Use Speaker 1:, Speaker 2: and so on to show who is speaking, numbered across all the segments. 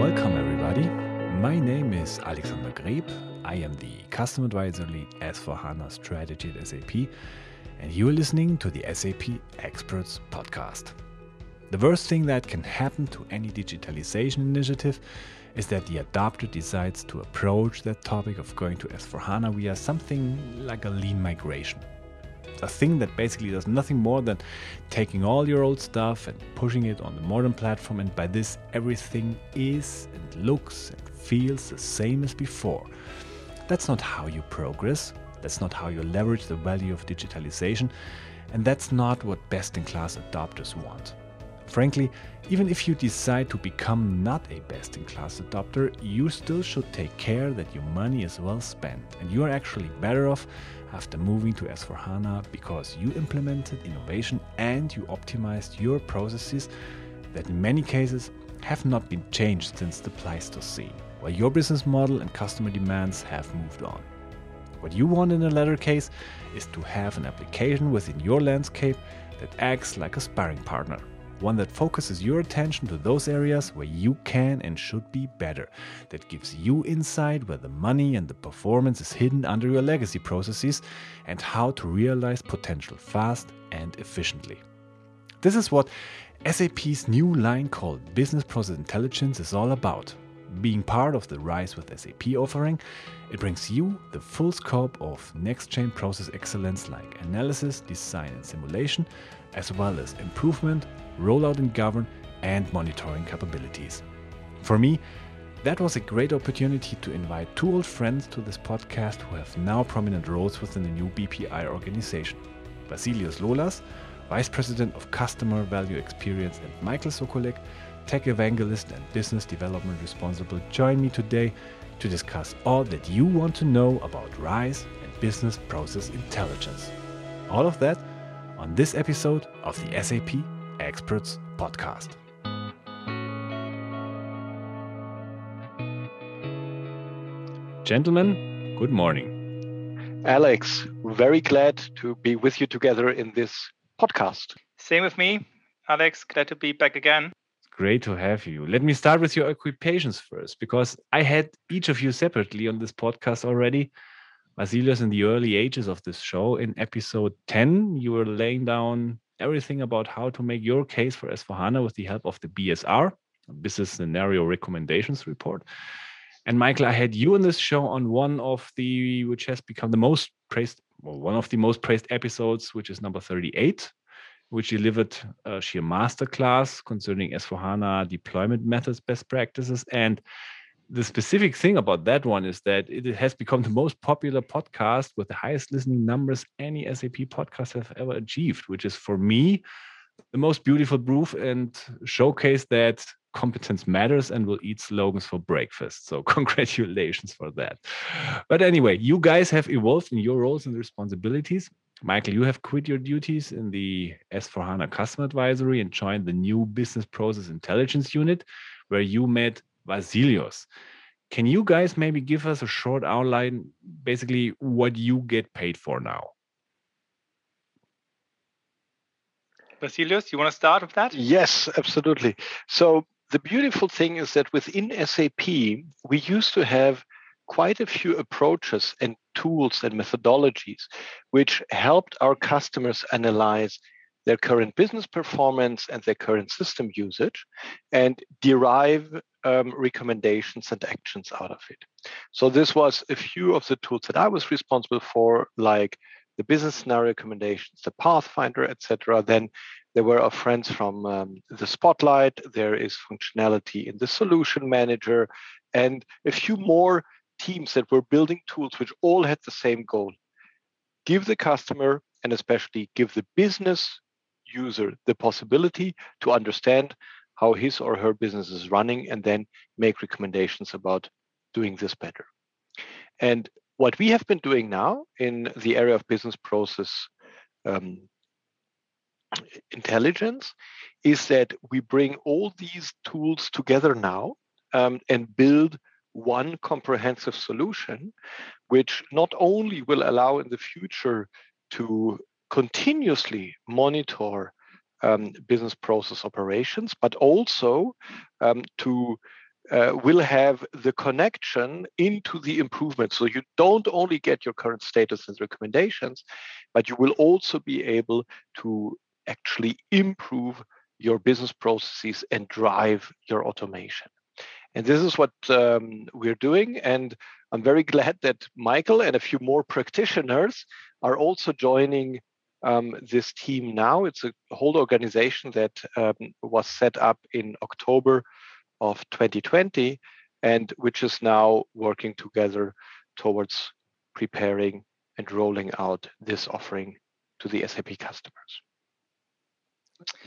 Speaker 1: Welcome, everybody. My name is Alexander Greb. I am the Customer Advisor Lead S4 HANA Strategy at SAP, and you are listening to the SAP Experts Podcast. The worst thing that can happen to any digitalization initiative is that the adopter decides to approach that topic of going to S4 HANA via something like a lean migration a thing that basically does nothing more than taking all your old stuff and pushing it on the modern platform, and by this, everything is and looks and feels the same as before. That's not how you progress, that's not how you leverage the value of digitalization, and that's not what best in class adopters want. Frankly, even if you decide to become not a best in class adopter, you still should take care that your money is well spent and you are actually better off after moving to S4HANA because you implemented innovation and you optimized your processes that in many cases have not been changed since the Pleistocene, while your business model and customer demands have moved on. What you want in a latter case is to have an application within your landscape that acts like a sparring partner one that focuses your attention to those areas where you can and should be better, that gives you insight where the money and the performance is hidden under your legacy processes, and how to realize potential fast and efficiently. This is what SAP's new line called Business Process Intelligence is all about. Being part of the Rise with SAP offering, it brings you the full scope of next chain process excellence like analysis, design, and simulation, as well as improvement, rollout and govern, and monitoring capabilities. For me, that was a great opportunity to invite two old friends to this podcast who have now prominent roles within the new BPI organization. Vasilios Lolas, Vice President of Customer Value Experience, and Michael Sokollek, Tech Evangelist and Business Development Responsible, join me today to discuss all that you want to know about RISE and business process intelligence. All of that on this episode of the SAP Experts Podcast. Gentlemen, good morning.
Speaker 2: Alex, very glad to be with you together in this podcast.
Speaker 3: Same with me. Alex, glad to be back again.
Speaker 1: Great to have you. Let me start with your occupations first, because I had each of you separately on this podcast already. Vasilios, in the early ages of this show, in episode 10, you were laying down everything about how to make your case for S4HANA with the help of the BSR, Business Scenario Recommendations Report. And Michael, I had you on this show on one of the, which has become the most praised, well, one of the most praised episodes, which is number 38, which delivered a sheer masterclass concerning S4HANA deployment methods, best practices. And the specific thing about that one is that it has become the most popular podcast with the highest listening numbers any SAP podcast have ever achieved, which is for me the most beautiful proof and showcase that competence matters and will eat slogans for breakfast. So congratulations for that. But anyway, you guys have evolved in your roles and responsibilities. Michael, you have quit your duties in the S4HANA Customer Advisory and joined the new Business Process Intelligence Unit, where you met Vasilios. Can you guys maybe give us a short outline, basically what you get paid for now?
Speaker 3: Vasilios, you want to start with that?
Speaker 2: Yes, absolutely. So the beautiful thing is that within SAP, we used to have quite a few approaches and tools and methodologies which helped our customers analyze their current business performance and their current system usage and derive um, recommendations and actions out of it. So this was a few of the tools that I was responsible for, like the business scenario recommendations, the Pathfinder, etc. Then there were our friends from um, the Spotlight. There is functionality in the Solution Manager, and a few more teams that were building tools which all had the same goal: give the customer and especially give the business user the possibility to understand how his or her business is running and then make recommendations about doing this better. And what we have been doing now in the area of business process um, intelligence is that we bring all these tools together now um, and build one comprehensive solution, which not only will allow in the future to continuously monitor um, business process operations, but also um, to uh, will have the connection into the improvement. So you don't only get your current status and recommendations, but you will also be able to actually improve your business processes and drive your automation. And this is what um, we're doing. And I'm very glad that Michael and a few more practitioners are also joining um, this team now. It's a whole organization that um, was set up in October of 2020 and which is now working together towards preparing and rolling out this offering to the SAP customers.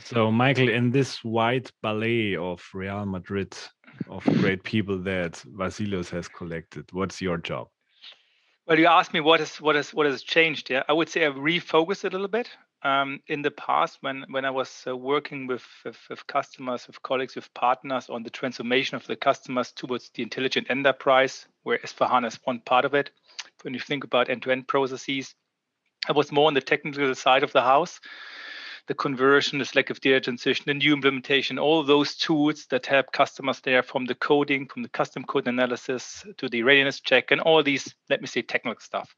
Speaker 1: So, Michael, in this white ballet of Real Madrid, of great people that Vasilios has collected, what's your job?
Speaker 3: Well, you asked me what is what is what has what has changed. Yeah, I would say I've refocused a little bit. Um, in the past, when when I was uh, working with, with, with customers, with colleagues, with partners on the transformation of the customers towards the intelligent enterprise, where S4HANA is one part of it. When you think about end-to-end processes, I was more on the technical side of the house the conversion, the selective data transition, the new implementation, all those tools that help customers there from the coding, from the custom code analysis to the readiness check, and all these, let me say, technical stuff.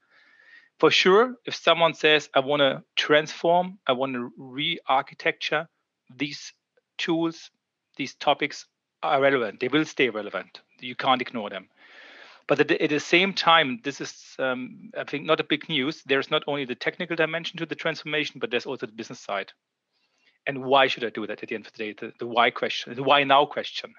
Speaker 3: For sure, if someone says, I want to transform, I want to re architecture, these tools, these topics are relevant. They will stay relevant. You can't ignore them. But at the, at the same time, this is, um, I think, not a big news. There's not only the technical dimension to the transformation, but there's also the business side. And why should I do that at the end of the day? The, the why question, the why now question.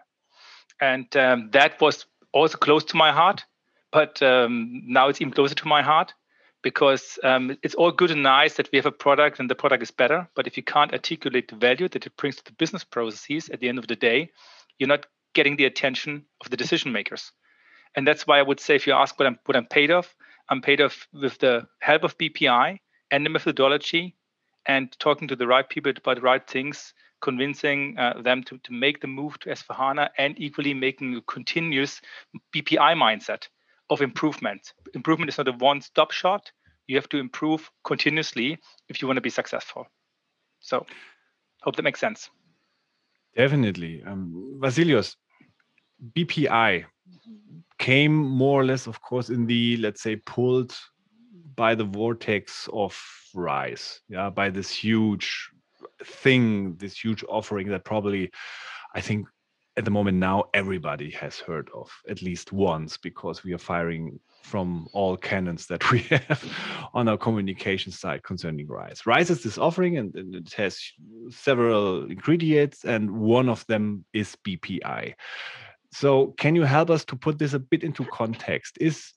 Speaker 3: And um, that was also close to my heart, but um, now it's even closer to my heart because um, it's all good and nice that we have a product and the product is better. But if you can't articulate the value that it brings to the business processes at the end of the day, you're not getting the attention of the decision makers and that's why I would say if you ask what I'm what I'm paid off, I'm paid off with the help of BPI and the methodology, and talking to the right people about the right things, convincing uh, them to, to make the move to S4HANA, and equally making a continuous BPI mindset of improvement. Improvement is not a one-stop shot. You have to improve continuously if you want to be successful. So, hope that makes sense.
Speaker 1: Definitely, um, Vasilios. BPI came more or less, of course, in the let's say pulled by the vortex of rise, yeah, by this huge thing, this huge offering that probably, I think, at the moment now everybody has heard of at least once because we are firing from all cannons that we have on our communication side concerning rise rise is this offering and, and, it has several ingredients and one of them is bpi so, can you help us to put this a bit into context? Is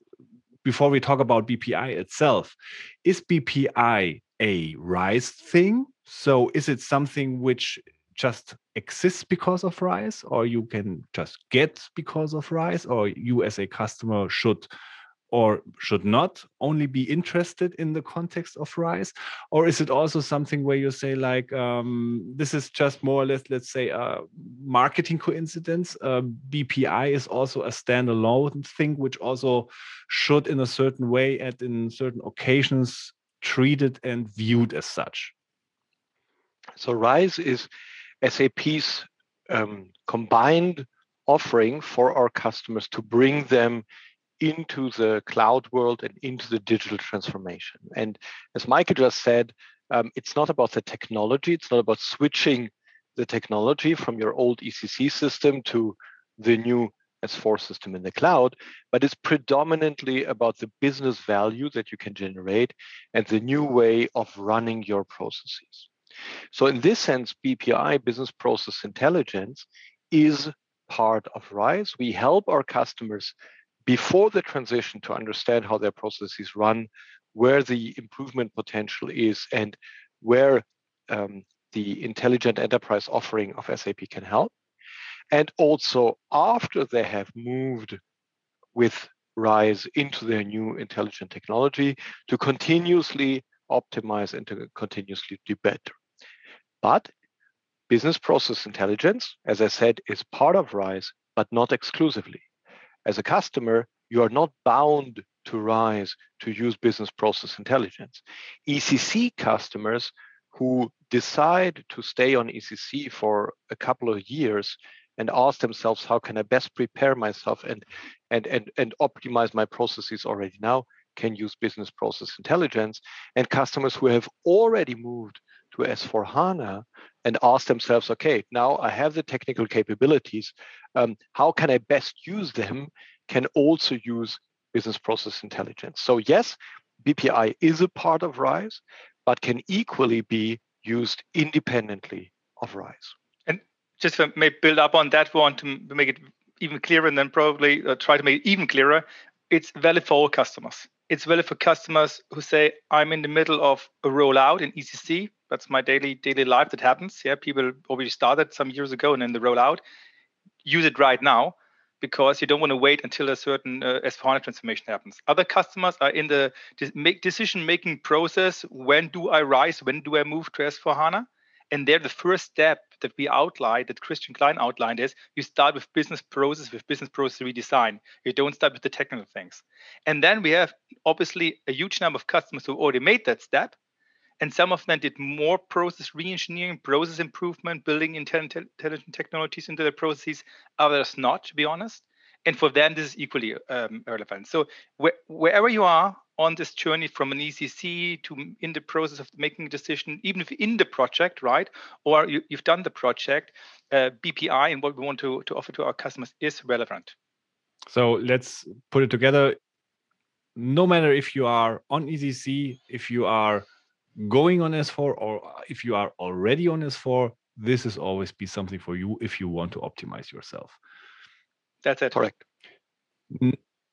Speaker 1: before we talk about BPI itself, is BPI a RISE thing? So, is it something which just exists because of RISE, or you can just get because of RISE, or you as a customer should or should not only be interested in the context of rise or is it also something where you say like um, this is just more or less let's say a marketing coincidence? Uh, bpi is also a standalone thing which also should in a certain way and in certain occasions treated and viewed as such.
Speaker 2: So rise is sap's um, combined offering for our customers to bring them into the cloud world and into the digital transformation. And as Michael just said, um, it's not about the technology, it's not about switching the technology from your old ECC system to the new S4 system in the cloud, but it's predominantly about the business value that you can generate and the new way of running your processes. So, in this sense, BPI, Business Process Intelligence, is part of RISE. We help our customers before the transition to understand how their processes run, where the improvement potential is, and where um, the intelligent enterprise offering of SAP can help. And also after they have moved with RISE into their new intelligent technology to continuously optimize and to continuously do better. But business process intelligence, as I said, is part of RISE, but not exclusively as a customer, you are not bound to RISE to use business process intelligence. ECC customers who decide to stay on ECC for a couple of years and ask themselves how can I best prepare myself and and and and optimize my processes already now can use business process intelligence and customers who have already moved to S4 HANA and ask themselves, okay, now I have the technical capabilities. Um, how can I best use them? Can also use business process intelligence. So yes, BPI is a part of RISE, but can equally be used independently of RISE.
Speaker 3: And just to maybe build up on that one to make it even clearer, and then probably uh, try to make it even clearer, it's valid for all customers. It's valid for customers who say, I'm in the middle of a rollout in ECC. That's my daily daily life that happens. Yeah, people already started some years ago and in the rollout. Use it right now because you don't want to wait until a certain uh, S4HANA transformation happens. Other customers are in the decision making process. When do I rise? When do I move to S4HANA? And there, the first step that we outlined, that Christian Klein outlined, is you start with business process, with business process redesign. You don't start with the technical things. And then we have obviously a huge number of customers who already made that step and some of them did more process reengineering, process improvement, building intelligent technologies into their processes. Others not, to be honest. And for them, this is equally um, relevant. So wh- wherever you are on this journey from an ECC to in the process of making a decision, even if in the project, right, or you, have done the project, uh, BPI and what we want to, to offer to our customers is relevant.
Speaker 1: So let's put it together. No matter if you are on ECC, if you are going on S4 or if you are already on S4, this is always be something for you if you want to optimize yourself.
Speaker 3: That's it.
Speaker 2: Correct.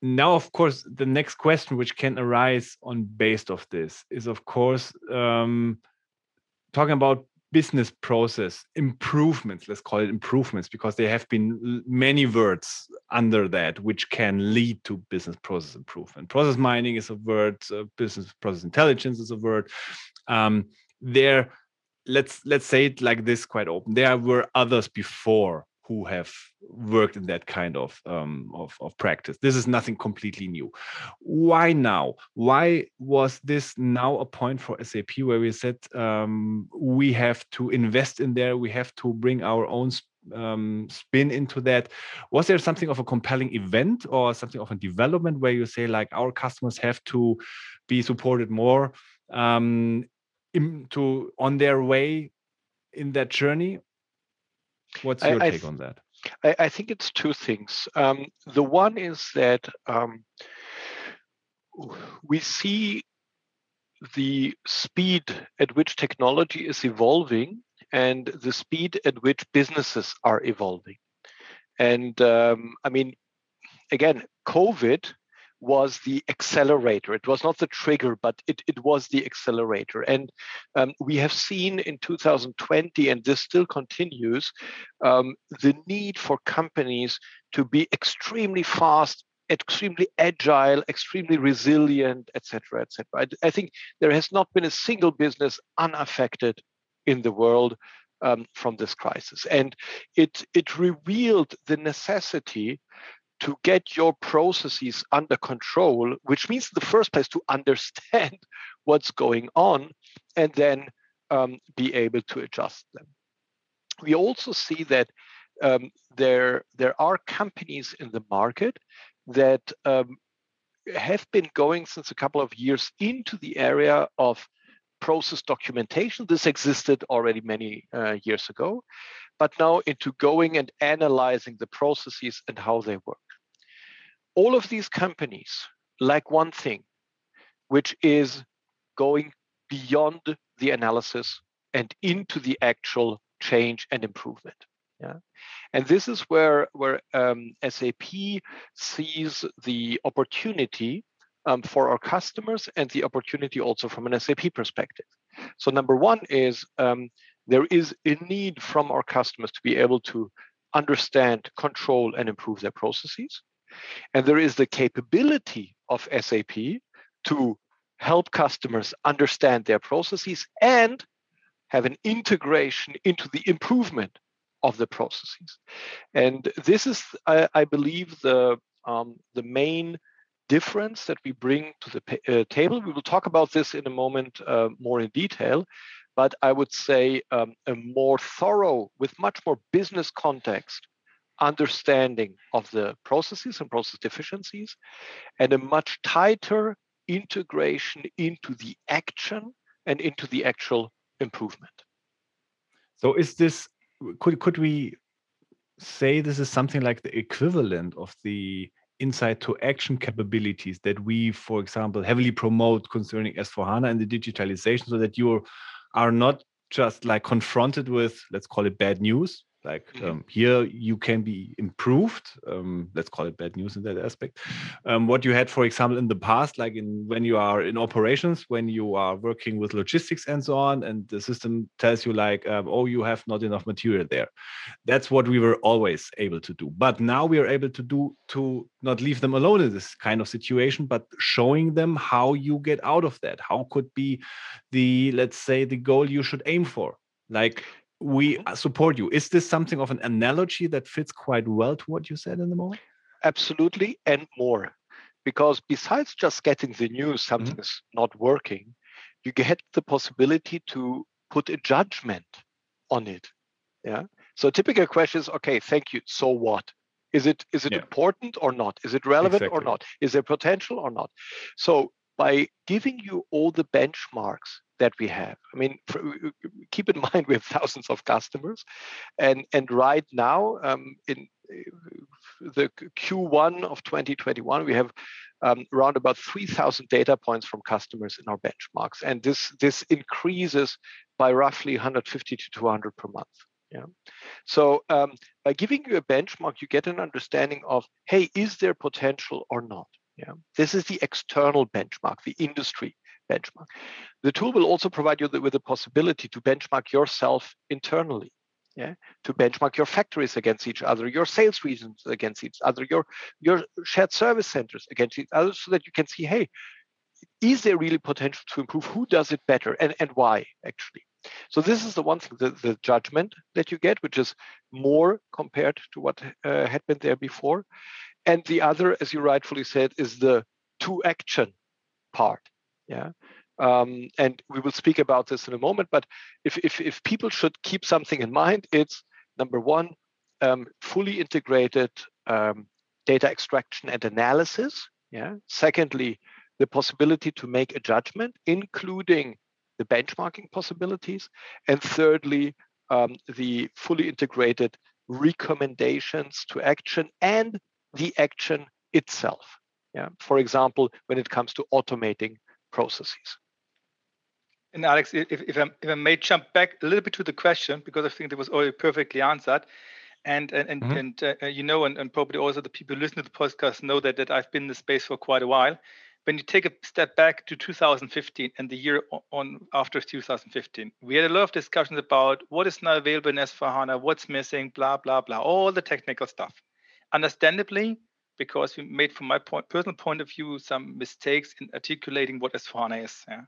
Speaker 1: Now, of course, the next question which can arise on based of this is, of course, um, talking about business process improvements let's call it improvements because there have been many words under that which can lead to business process improvement process mining is a word uh, business process intelligence is a word um, there let's let's say it like this quite open there were others before who have worked in that kind of, um, of, of practice. This is nothing completely new. Why now? Why was this now a point for SAP where we said um, we have to invest in there, we have to bring our own um, spin into that? Was there something of a compelling event or something of a development where you say like our customers have to be supported more um, in, to on their way in that journey What's your I, take I on that?
Speaker 2: I, I, think it's two things. Um, the one is that um, we see the speed at which technology is evolving and the speed at which businesses are evolving. And um, I mean, again, COVID was the accelerator. It was not the trigger, but it, it was the accelerator. And um, we have seen in 2020, and this still continues, um, the need for companies to be extremely fast, extremely agile, extremely resilient, etc., etc. I, I think there has not been a single business unaffected in the world um, from this crisis. And it, it revealed the necessity to get your processes under control, which means in the first place to understand what's going on and then um, be able to adjust them. We also see that um, there, there are companies in the market that um, have been going since a couple of years into the area of process documentation. This existed already many uh, years ago, but now into going and analyzing the processes and how they work all of these companies like one thing, which is going beyond the analysis and into the actual change and improvement. Yeah, and this is where where um, SAP sees the opportunity um, for our customers and the opportunity also from an SAP perspective. So number one is um, there is a need from our customers to be able to understand, control, and improve their processes. And there is the capability of SAP to help customers understand their processes and have an integration into the improvement of the processes. And this is, I, I believe, the um, the main difference that we bring to the uh, table. We will talk about this in a moment uh, more in detail, but I would say um, a more thorough, with much more business context, understanding of the processes and process deficiencies, and a much tighter integration into the action and into the actual improvement.
Speaker 1: So, is this could could we say this is something like the equivalent of the insight to action capabilities that we, for example, heavily promote concerning S4HANA and the digitalization so that you are not just like confronted with, let's call it bad news, like mm-hmm. um, here you can be improved um, let's call it bad news in that aspect um, what you had for example in the past like in when you are in operations when you are working with logistics and so on and the system tells you like um, oh you have not enough material there. That's what we were always able to do. But now we are able to do to not leave them alone in this kind of situation but showing them how you get out of that. How could be the let's say the goal you should aim for. Like we mm-hmm. support you. Is this something of an analogy that fits quite well to what you said in the moment?
Speaker 2: Absolutely, and more. Because besides just getting the news something mm-hmm. is not working, you get the possibility to put a judgment on it. Yeah. So typical question is, okay, thank you. So what? Is it is it yeah. important or not? Is it relevant exactly. or not? Is there potential or not? So by giving you all the benchmarks that we have. I mean, keep in mind we have thousands of customers, and and right now um, in uh, the Q1 of 2021 we have um, around about 3,000 data points from customers in our benchmarks, and this this increases by roughly 150 to 200 per month. Yeah. So um, by giving you a benchmark, you get an understanding of, hey, is there potential or not? Yeah. This is the external benchmark, the industry benchmark. The tool will also provide you with the possibility to benchmark yourself internally. Yeah, to benchmark your factories against each other, your sales regions against each other, your your shared service centers against each other, so that you can see, hey, is there really potential to improve? Who does it better, and and why actually? So this is the one thing, the, the judgment that you get, which is more compared to what uh, had been there before. And the other, as you rightfully said, is the to action part. Yeah. Um, and we will speak about this in a moment. But if, if, if people should keep something in mind, it's number one, um, fully integrated um, data extraction and analysis. Yeah. Secondly, the possibility to make a judgment, including the benchmarking possibilities. And thirdly, um, the fully integrated recommendations to action and the action itself. Yeah. For example, when it comes to automating processes.
Speaker 3: And Alex, if, if, I, if I may jump back a little bit to the question, because I think it was already perfectly answered. And and and, mm-hmm. and uh, you know, and, and probably also the people who listen to the podcast know that that I've been in the space for quite a while. When you take a step back to 2015 and the year on after 2015, we had a lot of discussions about what is now available in S4HANA, what's missing, blah blah blah, all the technical stuff. Understandably, because we made, from my point, personal point of view, some mistakes in articulating what S4HANA is yeah,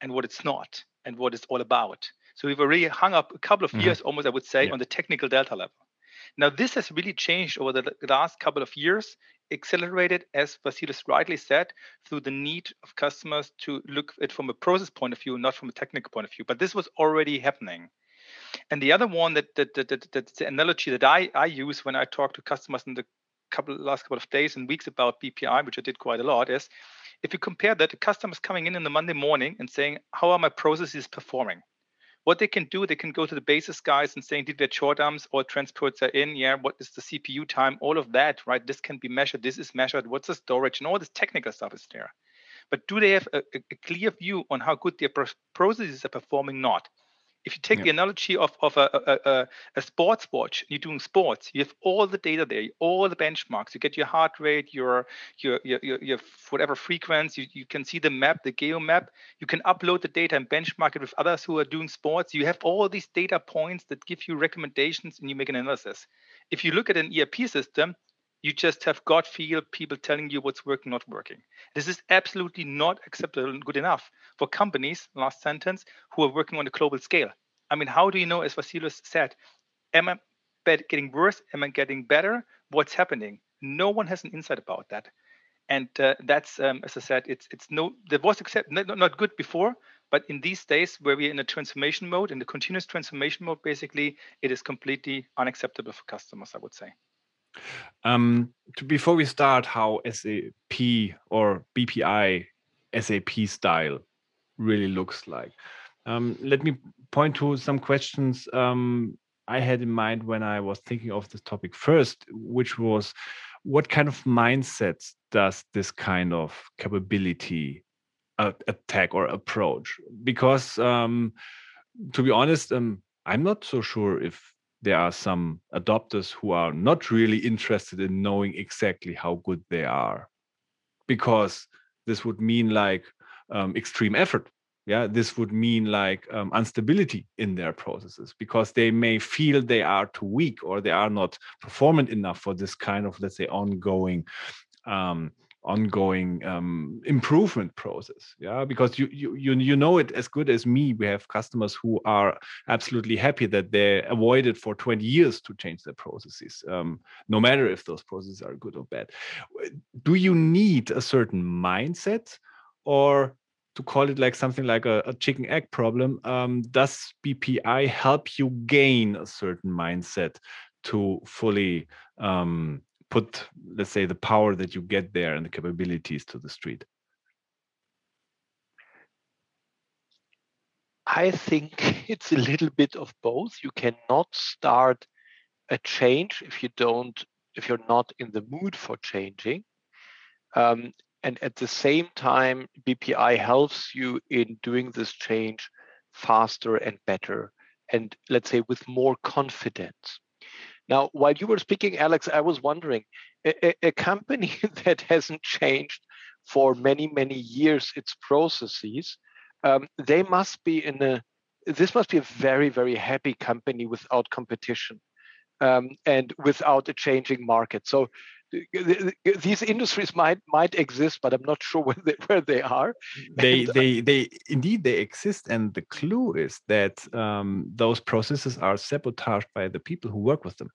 Speaker 3: and what it's not and what it's all about. So we've already hung up a couple of mm-hmm. years, almost, I would say, yeah. on the technical delta level. Now, this has really changed over the last couple of years, accelerated, as Vasilis rightly said, through the need of customers to look at it from a process point of view, not from a technical point of view. But this was already happening. And the other one that, that, that, that that's the analogy that I, I use when I talk to customers in the couple last couple of days and weeks about BPI, which I did quite a lot, is if you compare that, the customers coming in in the Monday morning and saying, "How are my processes performing?" What they can do, they can go to the basis guys and saying, "Did their short dumps or transports are in? Yeah, what is the CPU time? All of that, right? This can be measured. This is measured. What's the storage? And all this technical stuff is there." But do they have a, a clear view on how good their processes are performing? Not if you take yeah. the analogy of, of a, a, a, sports watch, you're doing sports, you have all the data there, all the benchmarks. You get your heart rate, your your your, your, your whatever frequency. You, you can see the map, the geo map. You can upload the data and benchmark it with others who are doing sports. You have all these data points that give you recommendations, and you make an analysis. If you look at an ERP system, you just have gut feel people telling you what's working, not working. This is absolutely not acceptable and good enough for companies, last sentence, who are working on a global scale. I mean, how do you know, as Vasilis said, am I getting worse? Am I getting better? What's happening? No one has an insight about that. and uh, that's um, as I said, it's it's no there was accept not, not good before, but in these days where we're in a transformation mode, in the continuous transformation mode, basically, it is completely unacceptable for customers. I would say.
Speaker 1: Um, to, before we start, how SAP or BPI SAP style really looks like. Um, let me point to some questions um, I had in mind when I was thinking of this topic first, which was what kind of mindsets does this kind of capability attack or approach? Because um, to be honest, um, I'm not so sure if there are some adopters who are not really interested in knowing exactly how good they are, because this would mean like um, extreme effort. Yeah this would mean like um, instability in their processes. Because they may feel they are too weak or they are not performant enough for this kind of let's say ongoing um, ongoing um, improvement process yeah? Because you, you you you know it as good as me. We have customers who are absolutely happy that they avoided for 20 years to change their processes um, no matter if those processes are good or bad. Do you need a certain mindset or to call it like something like a, a chicken egg problem, um, does BPI help you gain a certain mindset to fully um, put, let's say, the power that you get there and the capabilities to the street?
Speaker 2: I think it's a little bit of both. You cannot start a change if you don't, if you're not in the mood for changing. Um, and at the same time, BPI helps you in doing this change faster and better, and let's say with more confidence. Now, while you were speaking, Alex, I was wondering a, a company that hasn't changed for many, many years its processes, um, they must be in a this must be a very, very happy company without competition um, and without a changing market. So these industries might might exist, but I'm not sure where they, where they are.
Speaker 1: They and, they they indeed they exist, and the clue is that um, those processes are sabotaged by the people who work with them.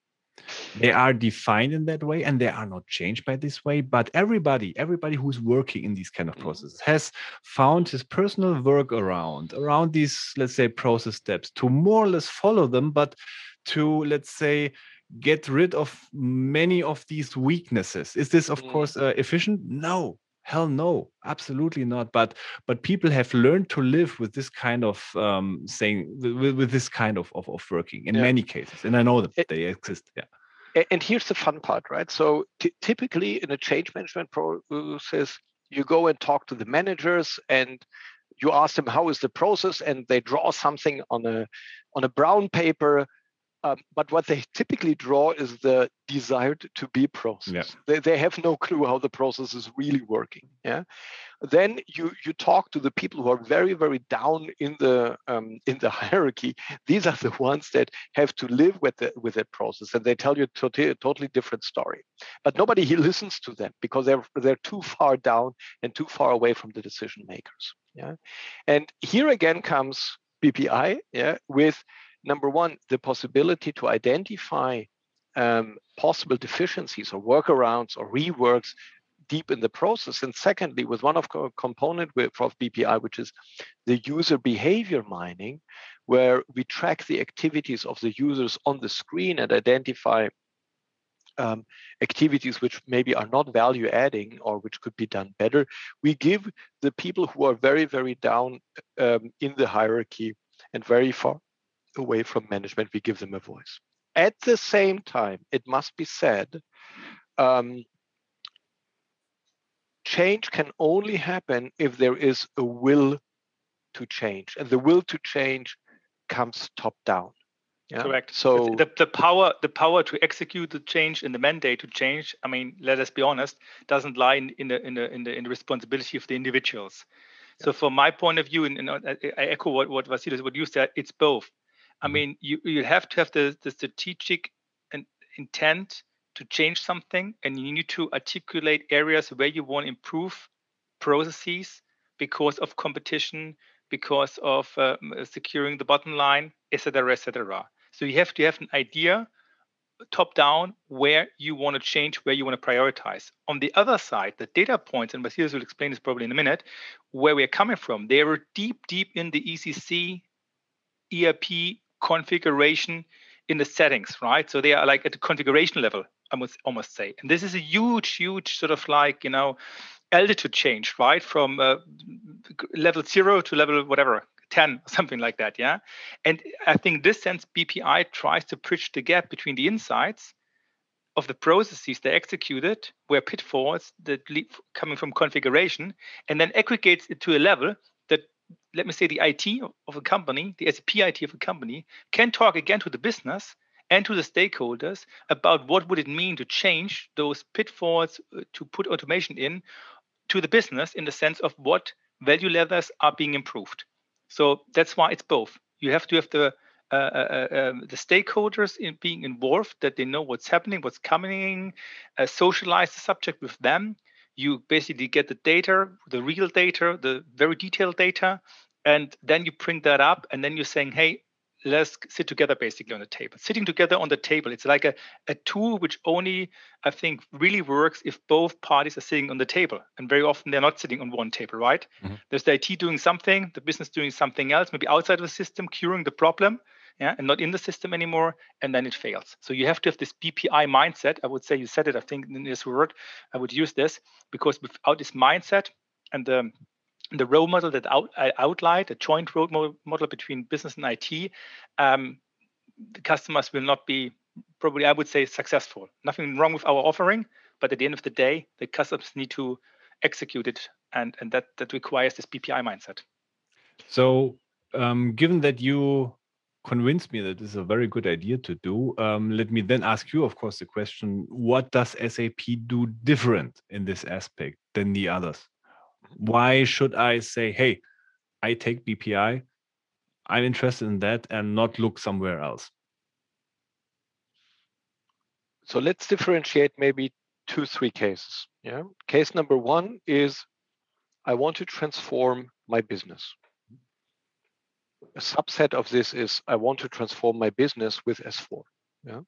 Speaker 1: They are defined in that way, and they are not changed by this way. But everybody, everybody who's working in these kind of mm-hmm. processes has found his personal workaround around these, let's say, process steps to more or less follow them, but to let's say get rid of many of these weaknesses. Is this of mm. course uh, efficient? No. Hell no. Absolutely not. But but people have learned to live with this kind of um saying with, with this kind of, of, of working in yeah. many cases and i know that it, they exist. Yeah.
Speaker 2: And here's the fun part right? So typically in a change management process you go and talk to the managers and you ask them how is the process? and they draw something on a on a brown paper um, but what they typically draw is the desired to be process. Yeah. They, they have no clue how the process is really working. Yeah. Then you you talk to the people who are very very down in the um, in the hierarchy. These are the ones that have to live with the with that process, and they tell you a totally, totally different story. But nobody listens to them because they're they're too far down and too far away from the decision makers. Yeah. And here again comes BPI. Yeah. With number one, the possibility to identify um, possible deficiencies or workarounds or reworks deep in the process. And secondly, with one of co- component of BPI, which is the user behavior mining, where we track the activities of the users on the screen and identify um, activities which maybe are not value adding or which could be done better. We give the people who are very, very down um, in the hierarchy and very far away from management, we give them a voice. At the same time, it must be said, um, change can only happen if there is a will to change, and the will to change comes top down.
Speaker 3: Yeah? Correct. So the, the power the power to execute the change and the mandate to change. I mean, let us be honest, doesn't lie in, in the in the in the in the responsibility of the individuals. So from my point of view, and, and I echo what what Vasilis what you said, it's both. I mm-hmm. mean, you you have to have the, the strategic and intent to change something, and you need to articulate areas where you want to improve processes because of competition, because of uh, securing the bottom line, etc., etc. So you have to have an idea top down where you want to change, where you want to prioritize. On the other side, the data points, and Matthias will explain this probably in a minute, where we're coming from, they were deep, deep in the ECC, ERP configuration in the settings, right? So they are like at the configuration level, I must almost say. And this is a huge, huge sort of like, you know, altitude change, right? From uh, level zero to level whatever, 10 something like that yeah and i think this sense bpi tries to bridge the gap between the insights of the processes they executed where pitfalls that lead coming from configuration and then aggregates it to a level let me say the it of a company the sap it of a company can talk again to the business and to the stakeholders about what would it mean to change those pitfalls uh, to put automation in to the business in the sense of what value levels are being improved so that's why it's both. You have to have the uh, uh, uh, um, the stakeholders in being involved, that they know what's happening, what's coming, uh, socialize the subject with them. You basically get the data, the real data, the very detailed data, and then you print that up, and then you're saying, hey, let's sit together basically on the table. Sitting together on the table, it's like a, a tool which only I think really works if both parties are sitting on the table. And very often they're not sitting on one table, right? Mm-hmm. There's the IT doing something, the business doing something else, maybe outside of the system, curing the problem, yeah, and not in the system anymore, and then it fails. So you have to have this BPI mindset. I would say you said it, I think in this word, I would use this because without this mindset and the the role model that out, I outlined, a joint role model between business and IT, um, the customers will not be probably, I would say, successful. Nothing wrong with our offering, but at the end of the day, the customers need to execute it, and and that that requires this BPI mindset.
Speaker 1: So, um, given that you convinced me that this is a very good idea to do, um, let me then ask you, of course, the question: What does SAP do different in this aspect than the others? why should I say, hey, I take BPI, I'm interested in that, and not look somewhere else?
Speaker 2: So let's differentiate maybe two, three cases. Yeah. Case number one is I want to transform my business. A subset of this is I want to transform my business with S4. Yeah.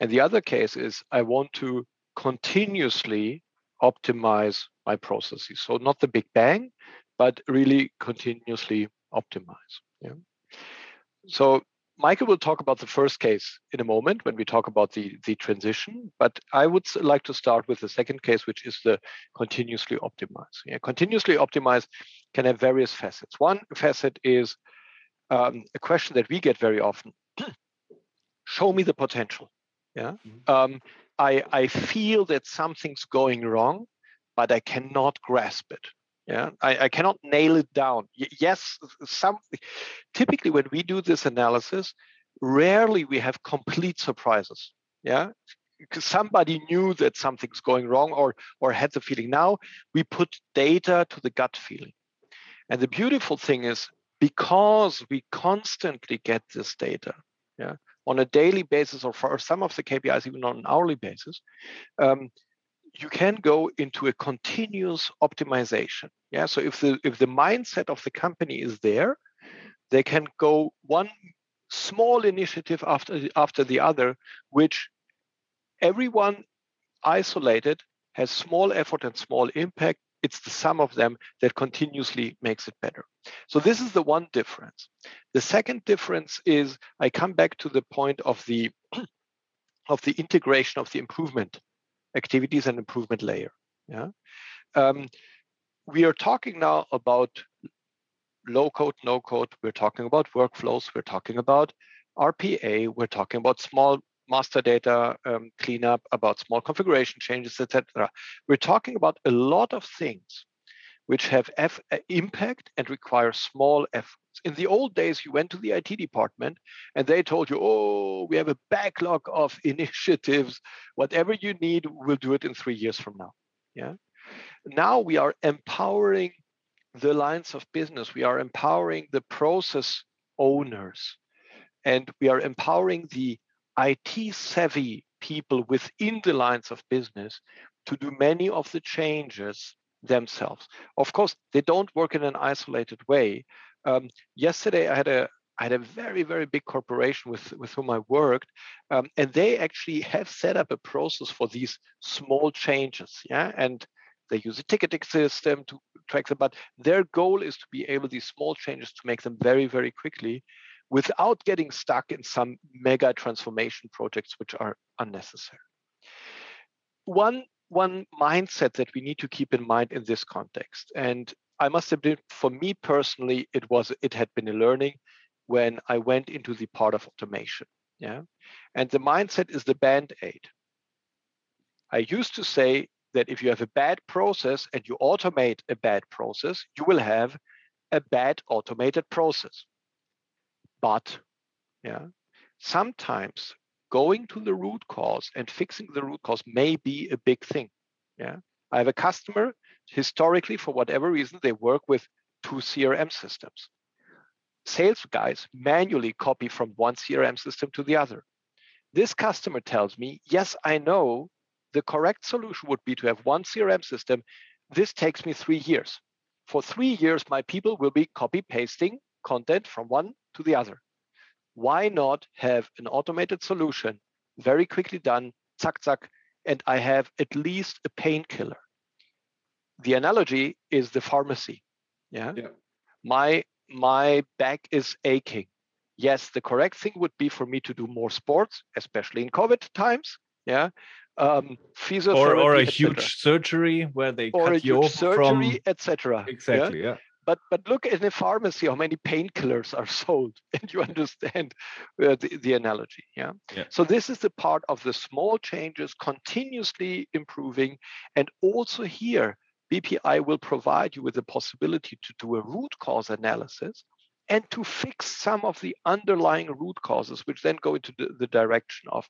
Speaker 2: And the other case is I want to continuously optimize my processes. So not the big bang, but really continuously optimize. Yeah. So Michael will talk about the first case in a moment when we talk about the, the transition, but I would like to start with the second case, which is the continuously optimize. Yeah, continuously optimize can have various facets. One facet is um, a question that we get very often. Show me the potential. Yeah. Mm-hmm. Um, I, I feel that something's going wrong, but I cannot grasp it. Yeah, I, I cannot nail it down. Y- yes, some typically when we do this analysis, rarely we have complete surprises. Yeah, because somebody knew that something's going wrong or or had the feeling. Now we put data to the gut feeling, and the beautiful thing is because we constantly get this data. Yeah, on a daily basis or for some of the KPIs even on an hourly basis, um, you can go into a continuous optimization. Yeah. So if the if the mindset of the company is there, they can go one small initiative after after the other, which everyone isolated has small effort and small impact. It's the sum of them that continuously makes it better. So this is the one difference. The second difference is I come back to the point of the of the integration of the improvement activities and improvement layer. Yeah. Um, we are talking now about low code, no code. We're talking about workflows. We're talking about RPA. We're talking about small master data um, cleanup, about small configuration changes, etc. We're talking about a lot of things which have F- uh, impact and require small efforts. In the old days, you went to the IT department and they told you, oh, we have a backlog of initiatives. Whatever you need, we'll do it in three years from now. Yeah. Now we are empowering the lines of business. We are empowering the process owners and we are empowering the IT savvy people within the lines of business to do many of the changes themselves. Of course, they don't work in an isolated way. Um, yesterday, I had a I had a very, very big corporation with, with whom I worked, um, and they actually have set up a process for these small changes. Yeah, and they use a ticketing system to track them, but their goal is to be able these small changes to make them very, very quickly, without getting stuck in some mega transformation projects which are unnecessary. One one mindset that we need to keep in mind in this context, and I must admit, for me personally, it was it had been a learning when I went into the part of automation. Yeah. And the mindset is the band-aid. I used to say that if you have a bad process and you automate a bad process, you will have a bad automated process. But yeah, sometimes going to the root cause and fixing the root cause may be a big thing. Yeah. I have a customer historically, for whatever reason, they work with two CRM systems sales guys manually copy from one CRM system to the other. This customer tells me, yes, I know the correct solution would be to have one CRM system. This takes me three years. For three years, my people will be copy pasting content from one to the other. Why not have an automated solution very quickly done, zack, zack, and I have at least a painkiller? The analogy is the pharmacy. Yeah. yeah. My my back is aching. Yes, the correct thing would be for me to do more sports, especially in COVID times. Yeah. Um,
Speaker 1: or, or a huge surgery where they or cut you off surgery, from
Speaker 2: etc.
Speaker 1: Exactly. Yeah? yeah.
Speaker 2: But but look in a pharmacy how many painkillers are sold, and you understand uh, the, the analogy. Yeah? yeah. So this is the part of the small changes continuously improving, and also here BPI will provide you with the possibility to do a root cause analysis and to fix some of the underlying root causes, which then go into the, the direction of,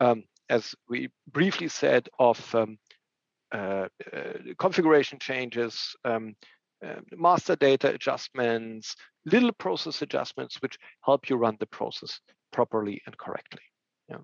Speaker 2: um, as we briefly said, of um, uh, uh, configuration changes, um, uh, master data adjustments, little process adjustments, which help you run the process properly and correctly. Yeah.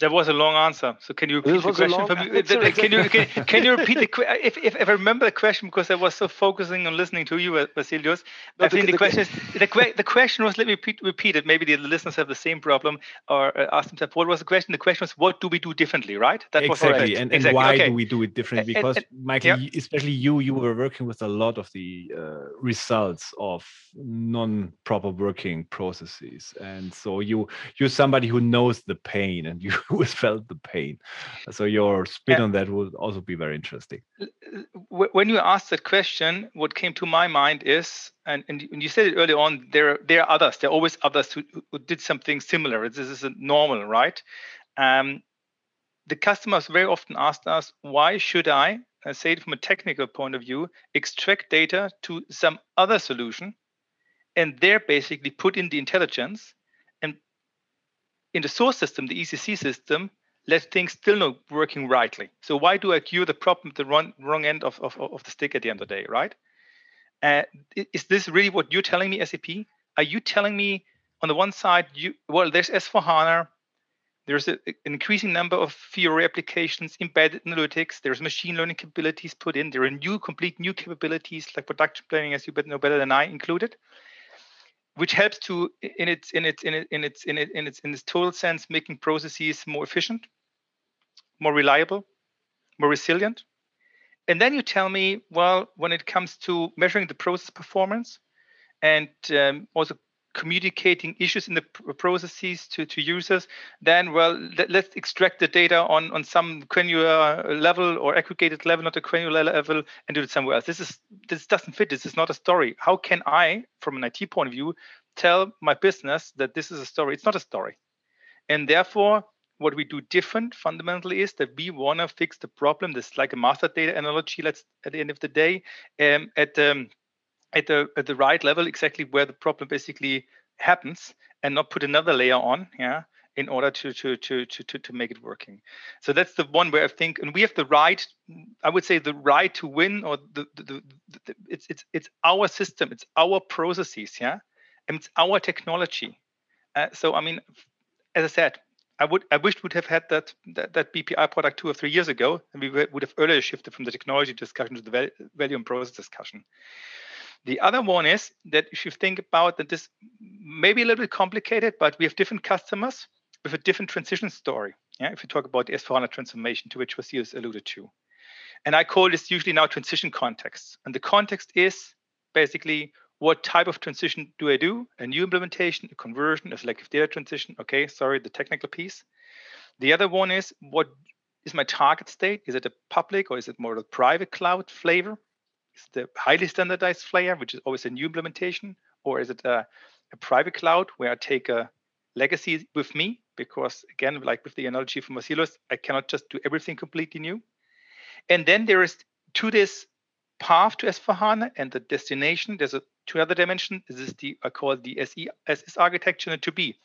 Speaker 3: That was a long answer. So can you repeat the question for me? Can you can, can, you repeat the question? If, if, if I remember the question because I was so focusing on listening to you, Vasilios. No, I think the, the question is the, the question was let me repeat, repeat it. Maybe the listeners have the same problem or uh, ask themselves what was the question. The question was what do we do differently, right?
Speaker 1: That exactly. was And, and exactly. why okay. do we do it differently? Because and, and, Michael, yeah. especially you, you were working with a lot of the uh, results of non-proper working processes, and so you you're somebody who knows the pain and you who has felt the pain. So your spin on that would also be very interesting.
Speaker 3: When you asked that question, what came to my mind is, and, and you said it early on, there there are others. There are always others who, who did something similar. This is normal, right? Um, the customers very often asked us, why should I, I say it from a technical point of view, extract data to some other solution and there basically put in the intelligence in the source system, the ECC system, let things still not working rightly. So why do I cure the problem at the wrong, wrong end of, of, of the stick at the end of the day, right? Uh, is this really what you're telling me, SAP? Are you telling me on the one side, you well, there's S4HANA, there's a, an increasing number of Fiori applications, embedded analytics, there's machine learning capabilities put in, there are new, complete new capabilities like production planning, as you know better than I, included which helps to in its in its in its in its in its in its in its total sense making processes more efficient more reliable more resilient. And then you tell me well when it comes to measuring the process performance and um, also communicating issues in the processes to, to users, then well, let, us extract the data on, on some granular level or aggregated level, not a granular level, and do it somewhere else. This is this doesn't fit. This is not a story. How can I, from an IT point of view, tell my business that this is a story? It's not a story, and therefore. What we do different fundamentally is that we want to fix the problem. This is like a master data analogy. Let's at the end of the day, um, at um, at the at the right level exactly where the problem basically happens and not put another layer on yeah in order to to to to to, to make it working so that's the one where i think and we have the right i would say the right to win or the, the, the, the it's it's it's our system it's our processes yeah and it's our technology uh, so i mean as i said I would I wish we'd have had that, that, that BPI product two or three years ago, and we would have earlier shifted from the technology discussion to the value and process discussion. The other one is that if you think about that, this may be a little bit complicated, but we have different customers with a different transition story. Yeah, if you talk about the S4HANA transformation, to which Vasilis alluded to. And I call this usually now transition context. And the context is basically what type of transition do I do? A new implementation, a conversion, a selective data transition. Okay, sorry, the technical piece. The other one is what is my target state? Is it a public or is it more of a private cloud flavor? Is the highly standardized flavor, which is always a new implementation? Or is it a, a private cloud where I take a legacy with me? Because again, like with the analogy from Vasilis, I cannot just do everything completely new. And then there is to this path to S4HANA and the destination, there's a two other dimensions. This is the I call the SE SS architecture and to be.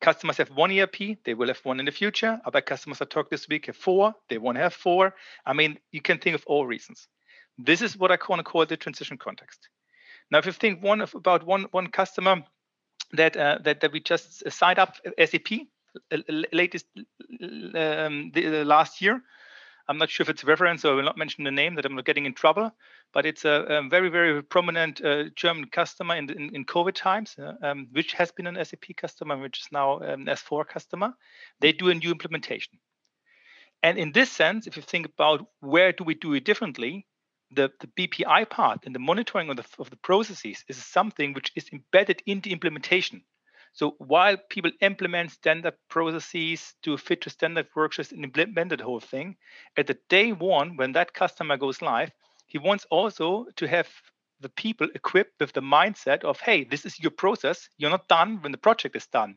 Speaker 3: Customers have one ERP, they will have one in the future. Other customers I talked this week have four, they won't have four. I mean, you can think of all reasons. This is what I want to call the transition context. Now, if you think one of, about one one customer that uh, that that we just signed up SAP uh, latest um, the, the last year, I'm not sure if it's a reference, so I will not mention the name that I'm not getting in trouble. But it's a, a very, very prominent uh, German customer in, in, in COVID times, uh, um, which has been an SAP customer, which is now an S4 customer. They do a new implementation. And in this sense, if you think about where do we do it differently, the, the BPI part and the monitoring of the, of the processes is something which is embedded in the implementation. So while people implement standard processes to fit to standard workshops and implement the whole thing, at the day one, when that customer goes live, he wants also to have the people equipped with the mindset of, hey, this is your process. You're not done when the project is done.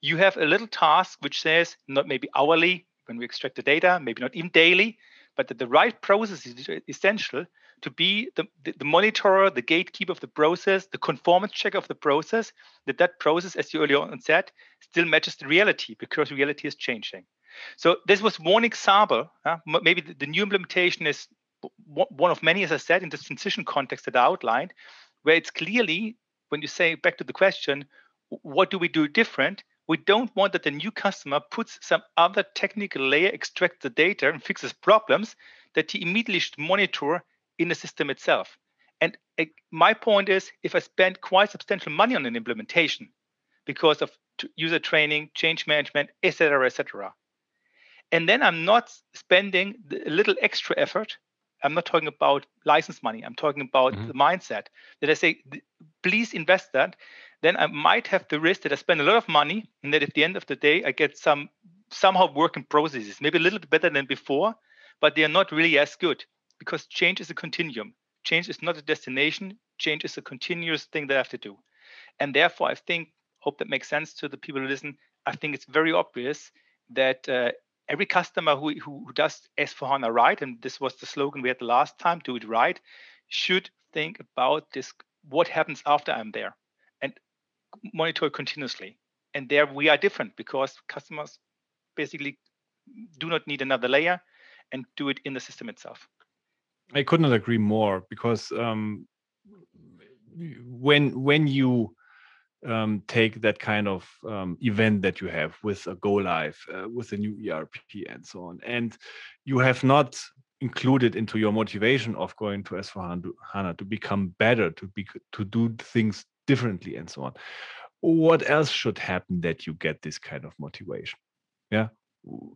Speaker 3: You have a little task which says not maybe hourly when we extract the data, maybe not even daily, but that the right process is essential to be the, the, the the gatekeeper of the process, the conformance checker of the process, that that process, as you earlier on said, still matches the reality because reality is changing. So this was one example. Uh, maybe the, the, new implementation is one of many, as I said, in this transition context that I outlined, where it's clearly, when you say back to the question, what do we do different? We don't want that the new customer puts some other technical layer, extracts the data, and fixes problems that he immediately should monitor in the system itself. And uh, my point is, if I spend quite substantial money on an implementation because of user training, change management, etc., etc., and then I'm not spending a little extra effort. I'm not talking about license money. I'm talking about mm-hmm. the mindset that I say, please invest that. Then I might have the risk that I spend a lot of money, and that at the end of the day, I get some somehow working processes, maybe a little bit better than before, but they are not really as good because change is a continuum. Change is not a destination. Change is a continuous thing that I have to do. And therefore, I think, hope that makes sense to the people who listen. I think it's very obvious that uh, every customer who, who, does S4HANA right, and this was the slogan we had the last time, do it right, should think about this what happens after I'm there monitor continuously. And there we are different because customers basically do not need another layer and do it in the system itself.
Speaker 1: I could not agree more because um, when when you um, take that kind of um, event that you have with a go live, uh, with a new ERP and so on, and you have not included into your motivation of going to S4HANA to become better, to be to do things differently and so on. What else should happen that you get this kind of motivation? Yeah,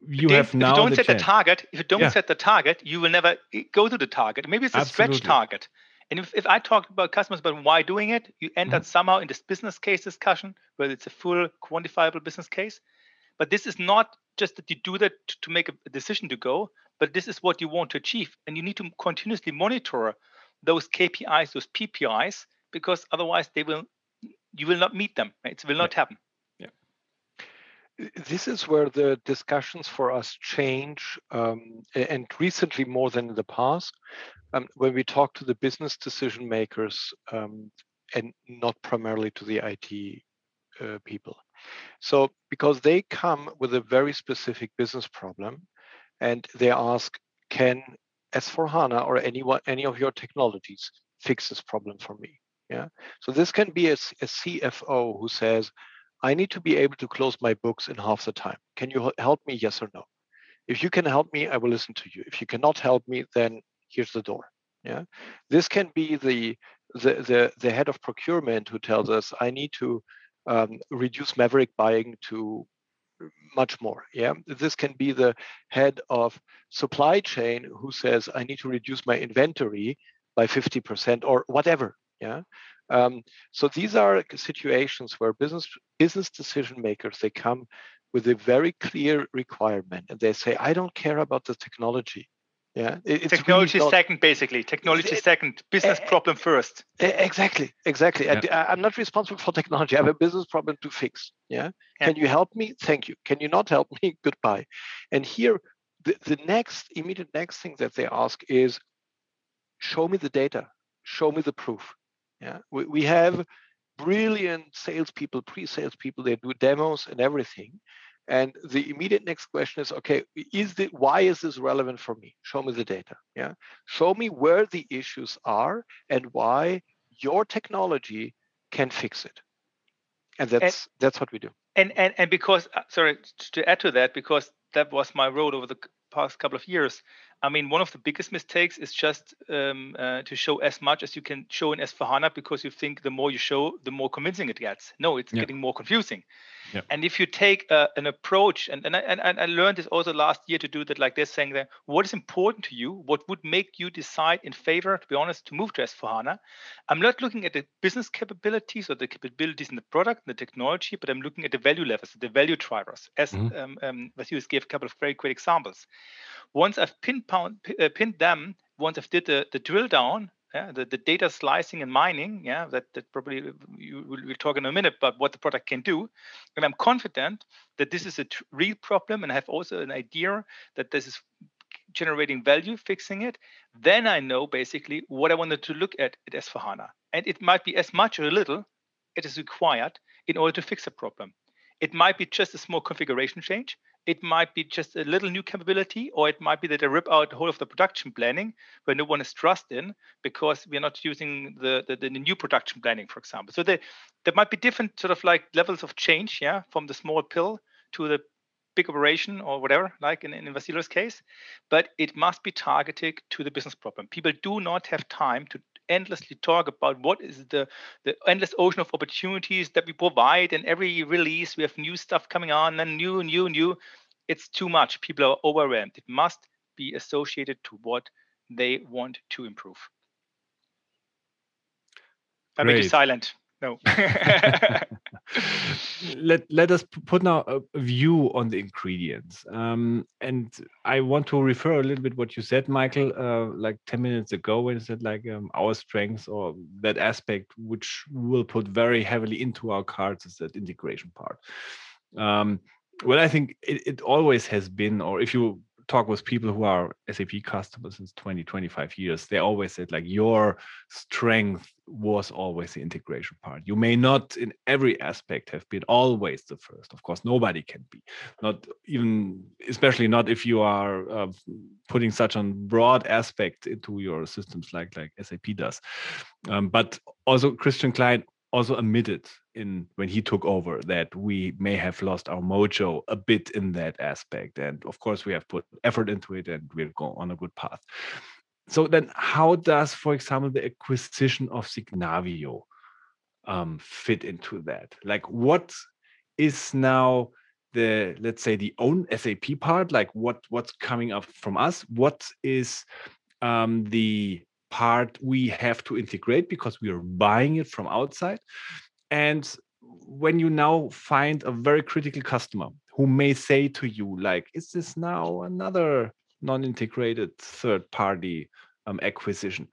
Speaker 3: you have now. If you don't the set chance. the target, if you don't yeah. set the target, you will never go to the target. Maybe it's a Absolutely. stretch target. And if, if I talk about customers about why doing it, you end mm-hmm. up somehow in this business case discussion where it's a full quantifiable business case. But this is not just that you do that to make a decision to go, but this is what you want to achieve. And you need to continuously monitor those KPIs, those PPIs, because otherwise they will you will not meet them. Right? It will not yeah. happen
Speaker 2: this is where the discussions for us change, um, and recently more than in the past. Um, when we talk to the business decision makers um, and not primarily to the IT uh, people. So, because they come with a very specific business problem and they ask, can S4HANA or anyone, any of your technologies fix this problem for me? Yeah. So, this can be a, a CFO who says, I need to be able to close my books in half the time. Can you help me? Yes or no? If you can help me, I will listen to you. If you cannot help me, then here's the door. Yeah. This can be the the, the, the head of procurement who tells us, I need to um, reduce maverick buying to much more. Yeah, this can be the head of supply chain who says, I need to reduce my inventory by 50% or whatever. Yeah. Um, so these are situations where business business decision makers they come with a very clear requirement and they say, I don't care about the technology. Yeah,
Speaker 3: it's technology really second, basically. Technology it, second, business uh, problem first.
Speaker 2: Exactly, exactly. Yeah. I, am not responsible for technology. I have a business problem to fix. Yeah? yeah. Can you help me? Thank you. Can you not help me? Goodbye. And here, the, the next immediate next thing that they ask is, show me the data, show me the proof. Yeah, we, we have brilliant salespeople, pre-sales people. They do demos and everything, and the immediate next question is, okay, is the why is this relevant for me? Show me the data. Yeah. Show me where the issues are and why your technology can fix it. And that's and, that's what we do.
Speaker 3: And and and because uh, sorry to add to that, because that was my role over the past couple of years. I mean, one of the biggest mistakes is just um, uh, to show as much as you can show in S4HANA because you think the more you show, the more convincing it gets. No, it's yeah. getting more confusing. Yeah. And if you take uh, an approach, and, and, I, and I learned this also last year to do that like this, saying that what is important to you, what would make you decide in favor, to be honest, to move to S4HANA. I'm not looking at the business capabilities or the capabilities in the product and the technology, but I'm looking at the value levels, the value drivers. As mm-hmm. um, um, Vasilis gave a couple of very great examples. Once I've pinpoint, uh, pinned them, once I've did the, the drill down, yeah, the, the data slicing and mining, yeah, that, that probably you will we'll talk in a minute about what the product can do. And I'm confident that this is a t- real problem and I have also an idea that this is generating value, fixing it. Then I know basically what I wanted to look at at S4HANA. And it might be as much or a little it is required in order to fix a problem. It might be just a small configuration change it might be just a little new capability, or it might be that I rip out the whole of the production planning where no one is trust in because we're not using the, the, the new production planning, for example. So there, there might be different sort of like levels of change, yeah, from the small pill to the big operation or whatever, like in, in Vasilo's case, but it must be targeted to the business problem. People do not have time to endlessly talk about what is the the endless ocean of opportunities that we provide and every release. We have new stuff coming on and new new new. It's too much. People are overwhelmed. It must be associated to what they want to improve. I made you silent no
Speaker 1: let let us put now a view on the ingredients. Um, and i want to refer a little bit what you said michael uh, like 10 minutes ago when you said like um, our strengths or that aspect which we'll put very heavily into our cards is that integration part. Um, well i think it, it always has been or if you talk with people who are SAP customers since 20, 25 years, they always said like your strength was always the integration part. You may not in every aspect have been always the first. Of course, nobody can be. Not even, especially not if you are uh, putting such a broad aspect into your systems like like SAP does. Um, but also Christian Klein also admitted in when he took over that we may have lost our mojo a bit in that aspect and of course we have put effort into it and we're on a good path so then how does for example the acquisition of signavio um, fit into that? Like what is now the let's say the own sap part? Like what what's coming up from us? What is um, the part we have to integrate because we are buying it from outside. And when you now find a very critical customer who may say to you, like, is this now another non-integrated third-party um, acquisition?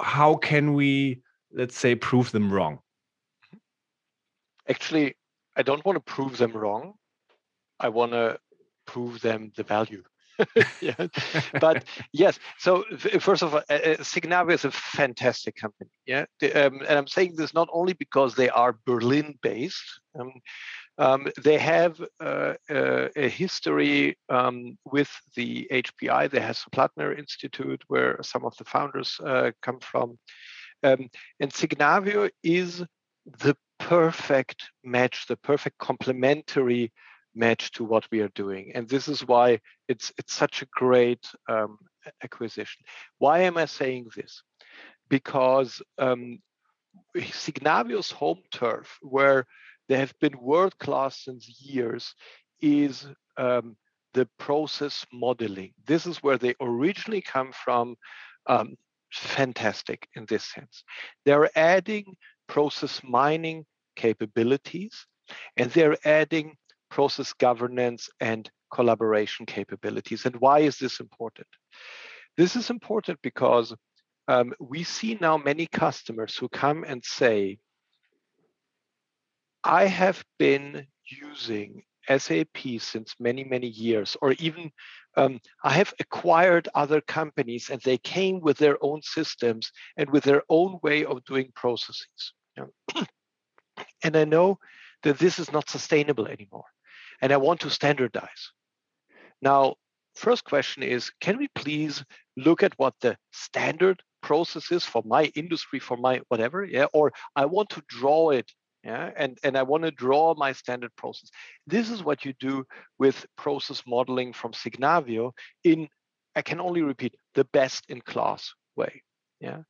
Speaker 1: How can we, let's say, prove them wrong?
Speaker 2: Actually, I don't want to prove them wrong. I want to prove them the value. yeah. But yes, so first of all, uh, Signavio is a fantastic company. Yeah, um, and I'm saying this not only because they are Berlin-based. Um, um, they have uh, uh, a history um, with the HPI, the Hasso-Plattner Institute, where some of the founders uh, come from. Um, and Signavio is the perfect match, the perfect complementary match to what we are doing. And this is why it's it's such a great um, acquisition. Why am I saying this? because um, Signavio's home turf, where they have been world class since years, is um, the process modeling. This is where they originally come from. Um, fantastic in this sense. They're adding process mining capabilities and they're adding process governance and collaboration capabilities. And why is this important? This is important because um, we see now many customers who come and say, I have been using SAP since many, many years, or even um, I have acquired other companies and they came with their own systems and with their own way of doing processes. and I know that this is not sustainable anymore. And I want to standardize. Now, first question is can we please look at what the standard process is for my industry, for my whatever? Yeah, or I want to draw it yeah and and i want to draw my standard process. This is what you do with process modeling from signavio in i can only repeat the best in class way yeah?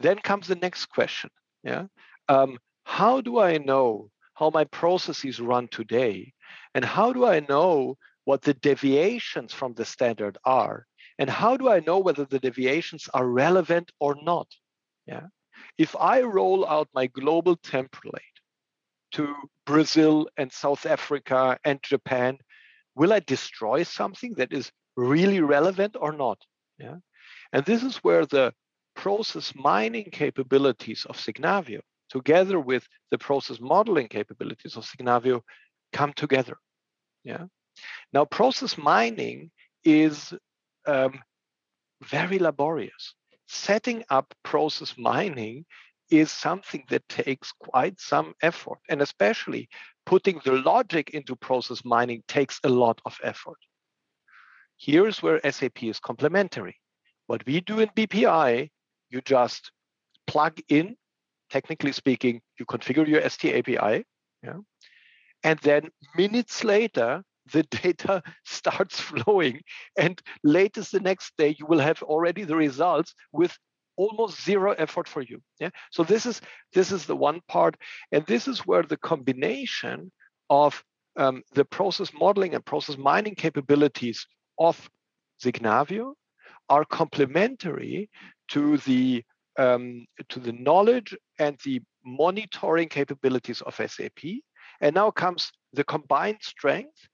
Speaker 2: Then comes the next question yeah? Um, how do i know how my processes run today? And how do i know what the deviations from the standard are? And how do i know whether the deviations are relevant or not yeah? If i roll out my global template to Brazil and South Africa and Japan, will I destroy something that is really relevant or not? Yeah. And this is where the process mining capabilities of Signavio, together with the process modeling capabilities of Signavio, come together. Yeah. Now, process mining is um, very laborious. Setting up process mining is something that takes quite some effort. And especially putting the logic into process mining takes a lot of effort. Here's where SAP is complementary. What we do in BPI, you just plug in, technically speaking, you configure your ST API, yeah, and then minutes later, the data starts flowing and latest the next day you will have already the results with almost zero effort for you yeah so this is this is the one part and this is where the combination of um, the process modeling and process mining capabilities of Signavio are complementary to the um, to the knowledge and the monitoring capabilities of SAP. And now comes the combined strength.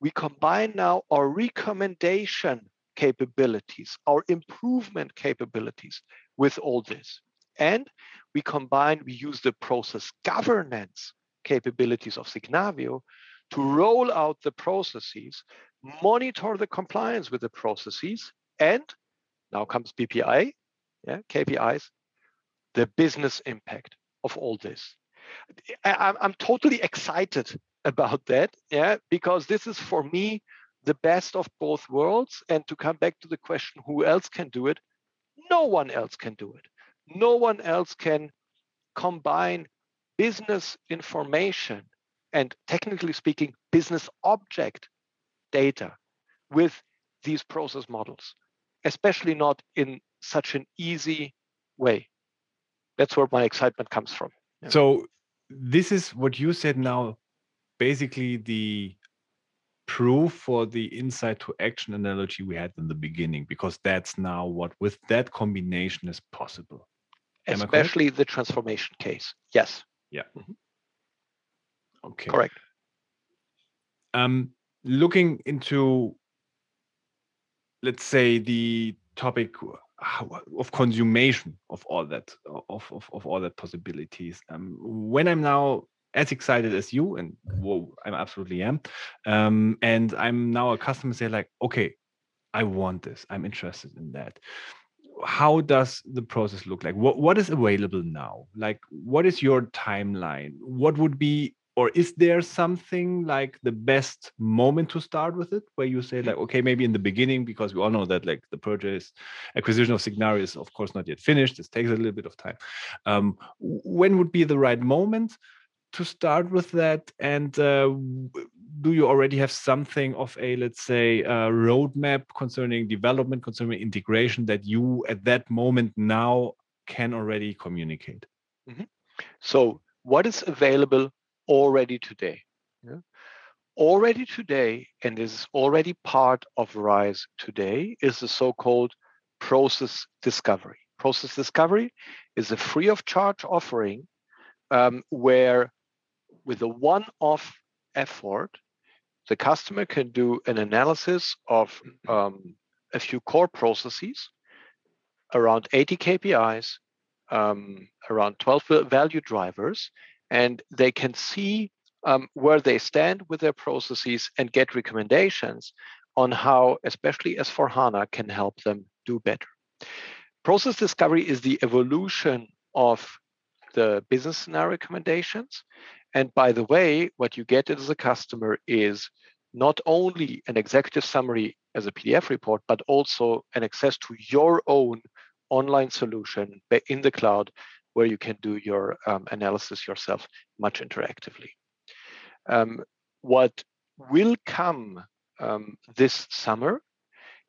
Speaker 2: We combine now our recommendation capabilities, our improvement capabilities with all this. And we combine, we use the process governance capabilities of Signavio to roll out the processes, monitor the compliance with the processes, and now comes BPI, yeah, KPIs, the business impact of all this. I, I'm totally excited about that, yeah, because this is for me the best of both worlds. And to come back to the question, who else can do it? No one else can do it. No one else can combine business information and technically speaking, business object data with these process models, especially not in such an easy way. That's where my excitement comes from.
Speaker 1: So, this is what you said now basically the proof for the insight to action analogy we had in the beginning because that's now what with that combination is possible.
Speaker 2: Especially the transformation case. Yes.
Speaker 1: Yeah. Mm-hmm. okay.
Speaker 2: Correct.
Speaker 1: Um looking into let's say the topic of consummation of all that of, of, of all that possibilities um, when i'm now as excited as you, and whoa, I absolutely am. Um, and I'm now a customer say like, okay, I want this. I'm interested in that. How does the process look like? What what is available now? Like, what is your timeline? What would be or is there something like the best moment to start with it where you say like okay maybe in the beginning because we all know that like the purchase acquisition of signavio is of course not yet finished this takes a little bit of time um, when would be the right moment to start with that? And uh, do you already have something of a, let's say, a roadmap concerning development, concerning integration that you at that moment now can already communicate?
Speaker 2: Mm-hmm. So, what is available already today? Yeah. Already today, and this is already part of RISE today, is the so called process discovery. Process discovery is a free of charge offering um, where, with a one off effort, the customer can do an analysis of um, a few core processes, around 80 KPIs, um, around 12 value drivers, and they can see um, where they stand with their processes and get recommendations on how, especially S4 HANA, can help them do better. Process discovery is the evolution of the business scenario recommendations. And by the way, what you get as a customer is not only an executive summary as a PDF report, but also an access to your own online solution in the cloud where you can do your um, analysis yourself much interactively. Um, what will come um, this summer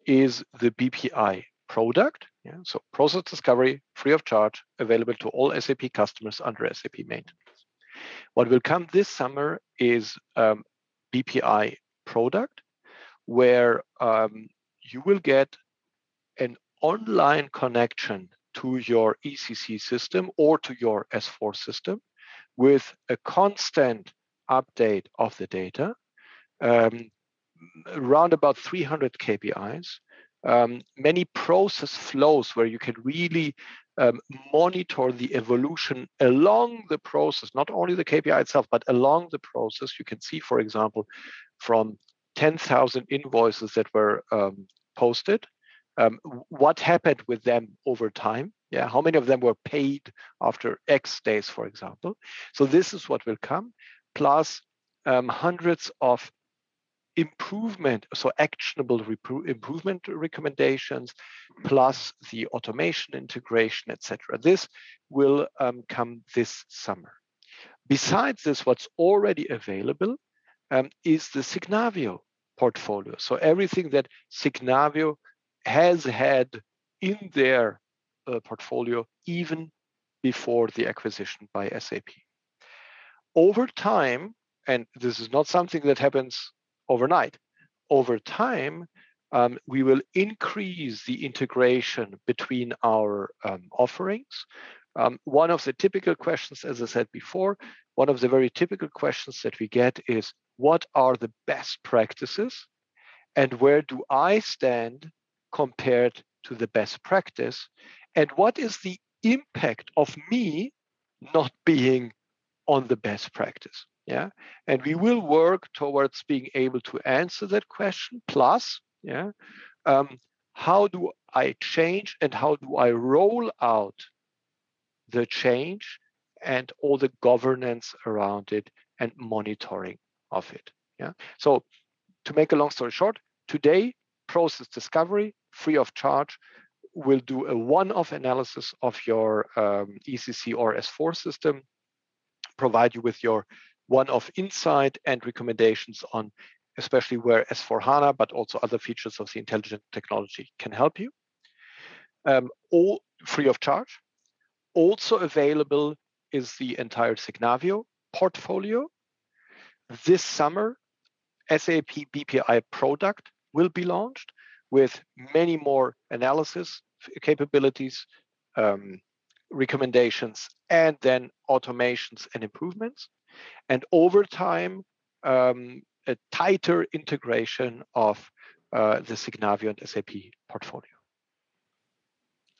Speaker 2: is the BPI product. Yeah, so process discovery, free of charge, available to all SAP customers under SAP maintenance. What will come this summer is um, BPI product, where um, you will get an online connection to your ECC system or to your S4 system with a constant update of the data, um, around about 300 KPIs, um, many process flows where you can really um, monitor the evolution along the process, not only the KPI itself, but along the process. You can see, for example, from 10,000 invoices that were um, posted, um, what happened with them over time. Yeah, how many of them were paid after X days, for example. So this is what will come, plus um, hundreds of improvement, so actionable improvement recommendations, plus the automation integration, etc. This will um, come this summer. Besides this, what's already available um, is the Signavio portfolio. So everything that Signavio has had in their uh, portfolio even before the acquisition by SAP. Over time, and this is not something that happens overnight, over time, um, we will increase the integration between our um, offerings. Um, one of the typical questions, as I said before, one of the very typical questions that we get is what are the best practices and where do I stand compared to the best practice? And what is the impact of me not being on the best practice? Yeah. And we will work towards being able to answer that question. Plus, yeah, um, how do I change and how do I roll out the change and all the governance around it and monitoring of it. Yeah. So to make a long story short, today process discovery free of charge will do a one-off analysis of your um, ECC or S4 system, provide you with your one-off insight and recommendations on especially where S4 HANA, but also other features of the intelligent technology can help you. Um, all free of charge. Also available is the entire Signavio portfolio. This summer, SAP BPI product will be launched with many more analysis capabilities, um, recommendations, and then automations and improvements. And over time, um, a tighter integration of uh, the Signavio and SAP portfolio.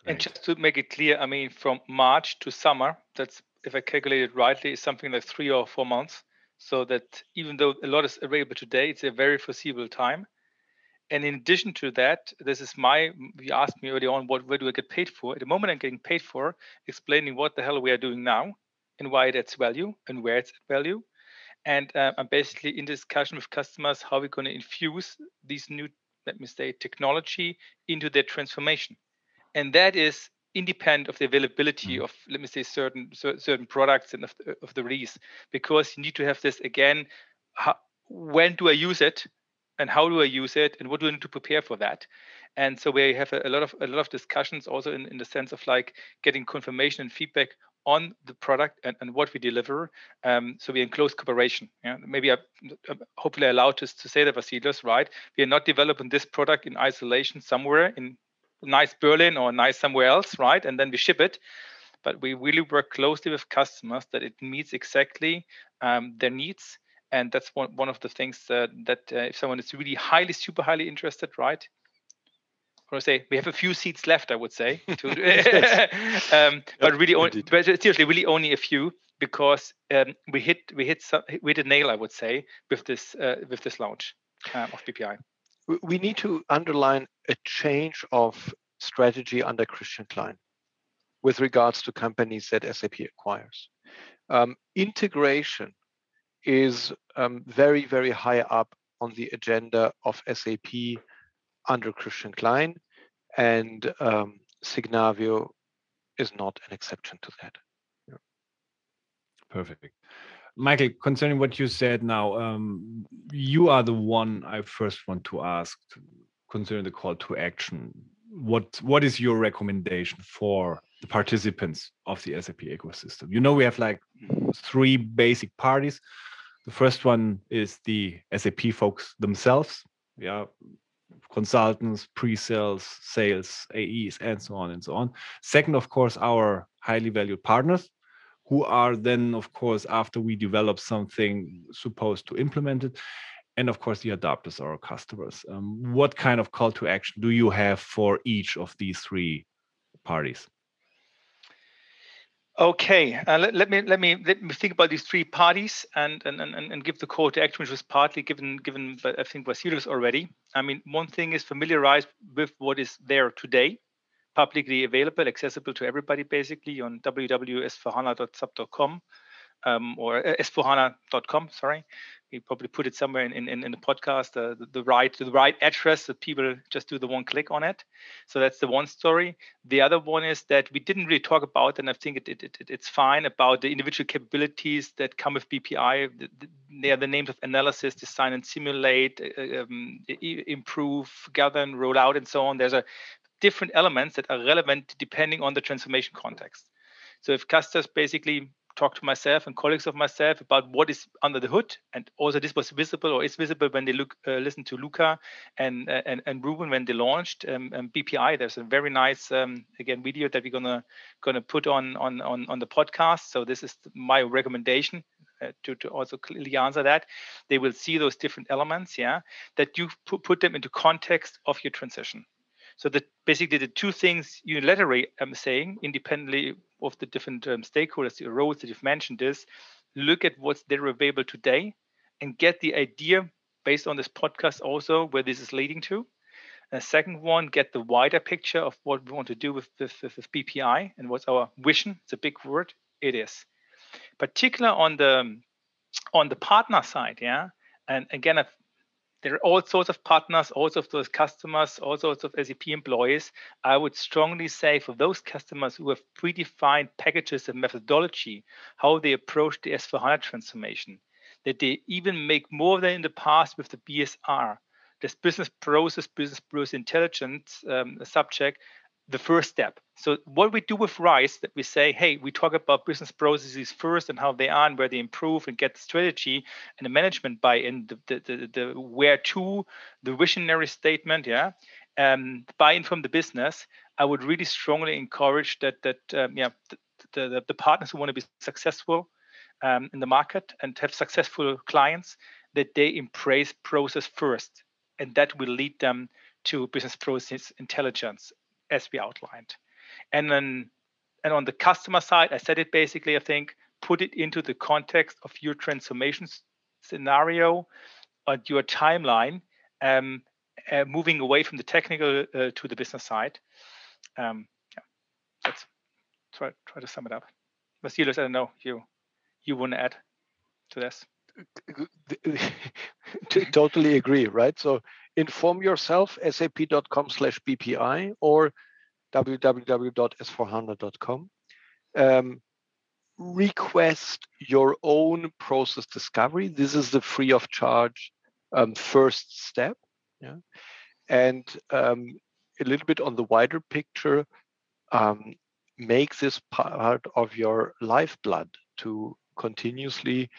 Speaker 3: And just to make it clear, I mean, from March to summer, that's if I calculated rightly, is something like three or four months. So that even though a lot is available today, it's a very foreseeable time. And in addition to that, this is my, you asked me earlier on, what where do I get paid for? At the moment, I'm getting paid for explaining what the hell we are doing now and why it adds value and where it's value. And uh, I'm basically in discussion with customers how we're going to infuse these new, let me say, technology into their transformation. And that is independent of the availability mm. of let me say certain certain products and of the, of the release because you need to have this again how, when do i use it and how do i use it and what do i need to prepare for that and so we have a, a, lot of a lot of discussions also in, in the sense of like getting confirmation and feedback on the product and, and what we deliver. Um, so we're in close cooperation. Yeah? Maybe I, am hopefully allowed to, to say that, Vasilis, right? We are not developing this product in isolation somewhere in nice Berlin or nice somewhere else, right? And then we ship it. But we really work closely with customers that it meets exactly um, their needs. And that's one, one of the things uh, that uh, if someone is really highly, super highly interested, right? I say we have a few seats left, I would say, to, um, but really, only, but seriously, really only a few because um, we hit we hit some, we hit a nail, I would say, with this uh, with this launch um, of BPI.
Speaker 2: We need to underline a change of strategy under Christian Klein with regards to companies that SAP acquires. Um, integration is um, very very high up on the agenda of SAP under Christian Klein, and um, Signavio is not an exception to that. Yeah.
Speaker 1: Perfect. Michael, concerning what you said now, um, you are the one I first want to ask concerning the call to action. What what is your recommendation for the participants of the SAP ecosystem? You know, we have like three basic parties. The first one is the SAP folks themselves. Yeah, consultants, pre-sales, sales, AEs, and so on and so on. Second, of course, our highly valued partners, who are then, of course, after we develop something, supposed to implement it. And of course, the adopters, our customers. Um, what kind of call to action do you have for each of these three parties?
Speaker 3: Okay, uh, let, let, me let me let me think about these three parties and and, and, and give the call to action, which was partly given given but I think Vasilis already. I mean, one thing is familiarize with what is there today, publicly available, accessible to everybody, basically on www.s4hana.sap.com um, or uh, s4hana.com. Sorry, we probably put it somewhere in, in, in the podcast, uh, the, the, right the right address that people just do the one click on it. So that's the one story. The other one is that we didn't really talk about, and I think it, it, it it's fine about the individual capabilities that come with BPI. They are the names of analysis, design and simulate, uh, um, improve, gather and roll out, and so on. There's a different elements that are relevant depending on the transformation context. So if customers basically talk to myself and colleagues of myself about what is under the hood, and also this was visible or is visible when they look uh, listen to Luca and uh, and and Ruben when they launched um, um, BPI. There's a very nice um, again video that we're gonna gonna put on on on on the podcast. So this is my recommendation. Uh, to, to also clearly answer that they will see those different elements yeah that you put, put them into context of your transition so that basically the two things unilaterally I'm saying, independently of the different um, stakeholders, the roles that you've mentioned, is look at what's there available today and get the idea based on this podcast also where this is leading to. And second one, get the wider picture of what we want to do with, with, with BPI and what's our vision. It's a big word. It is. Particular on the on the partner side, yeah. And again, I've there are all sorts of partners, all sorts of customers, all sorts of SAP employees. I would strongly say for those customers who have predefined packages and methodology, how they approach the S4HANA transformation, that they even make more than in the past with the BSR, this business process, business process intelligence um, subject, the first step. So what we do with RISE, that we say, hey, we talk about business processes first and how they are and where they improve and get the strategy and the management buy-in, the, the, the, the where to, the visionary statement, yeah, um, buy-in from the business. I would really strongly encourage that that um, yeah the, the, the partners who want to be successful um, in the market and have successful clients that they embrace process first, and that will lead them to business process intelligence as we outlined. And then and on the customer side, I said it basically, I think, put it into the context of your transformation scenario and your timeline, um, uh, moving away from the technical uh, to the business side. Um, yeah, let's try, try to sum it up. Vasilis, I don't know, you you want to add to this?
Speaker 2: totally agree, right? So inform yourself, sap.com slash BPI or www.s4hana.com. Um, request your own process discovery. This is the free of charge um, first step. Yeah. And um, a little bit on the wider picture, um, make this part of your lifeblood to continuously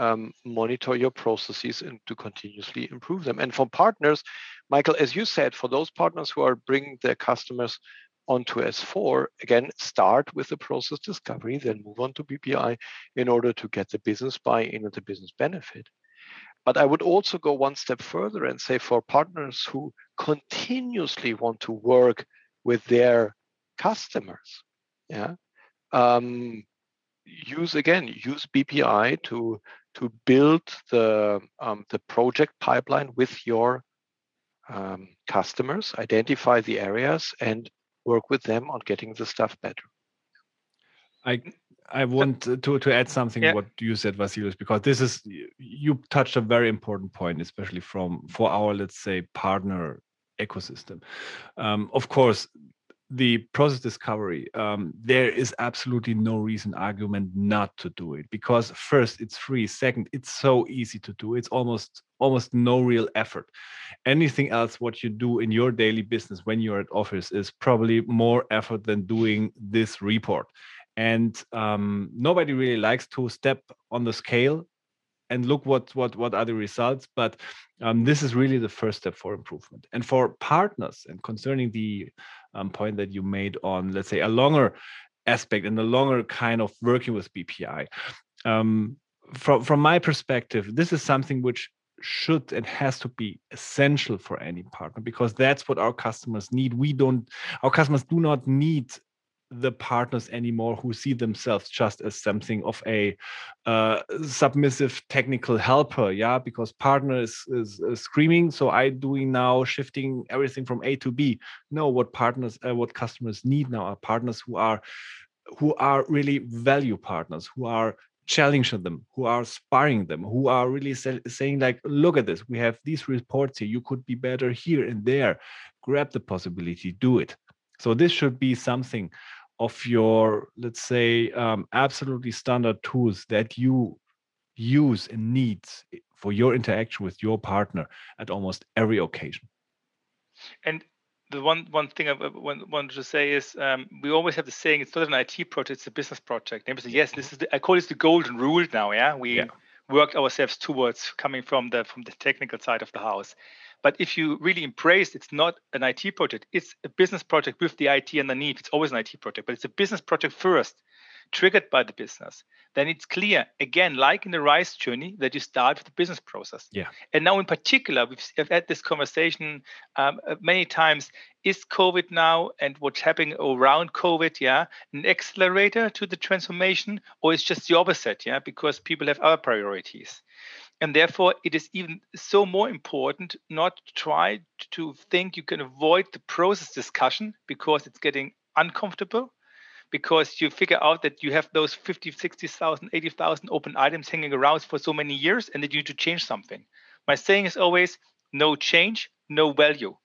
Speaker 2: um, monitor your processes and to continuously improve them. And for partners, Michael, as you said, for those partners who are bringing their customers onto S4, again, start with the process discovery, then move on to BPI in order to get the business buy-in and the business benefit. But I would also go one step further and say for partners who continuously want to work with their customers, yeah, um, use again use BPI to to build the um, the project pipeline with your um, customers, identify the areas, and work with them on getting the stuff better.
Speaker 1: I I want to to add something yeah. what you said, Vasilios, because this is you touched a very important point, especially from for our let's say partner ecosystem. Um, of course, the process discovery, um, there is absolutely no reason argument not to do it because first it's free, second it's so easy to do. It's almost almost no real effort. Anything else what you do in your daily business when you're at office is probably more effort than doing this report. And um, nobody really likes to step on the scale and look what what what are the results but um, this is really the first step for improvement and for partners and concerning the um, point that you made on let's say a longer aspect and a longer kind of working with bpi um, from from my perspective this is something which should and has to be essential for any partner because that's what our customers need. We don't our customers do not need the partners anymore who see themselves just as something of a uh, submissive technical helper yeah? Because partner is, is, is, screaming so i doing now shifting everything from a to b. No what partners uh, what customers need now are partners who are who are really value partners who are challenging them who are sparring them who are really say, saying like look at this we have these reports here you could be better here and there. Grab the possibility do it. So this should be something of your, let's say, um, absolutely standard tools that you use and need for your interaction with your partner at almost every occasion.
Speaker 3: And the one one thing I wanted to say is um, we always have the saying it's not an IT project, it's a business project. And say, yes, this is the, I call this the golden rule now. Yeah, we yeah. worked ourselves towards coming from the from the technical side of the house. But if you really embrace it's not an IT project, it's a business project with the IT underneath. It's always an IT project, but it's a business project first, triggered by the business. Then it's clear, again, like in the RISE journey, that you start with the business process.
Speaker 1: Yeah.
Speaker 3: And now, in particular, we've had this conversation um, uh, many times. Is COVID now and what's happening around COVID, yeah, an accelerator to the transformation, or is just the opposite, yeah, because people have other priorities? And therefore it is even so more important not to try to think you can avoid the process discussion because it's getting uncomfortable because you figure out that you have those 50 60,000 80,000 open items hanging around for so many years and that you need to change something. My saying is always no change no value.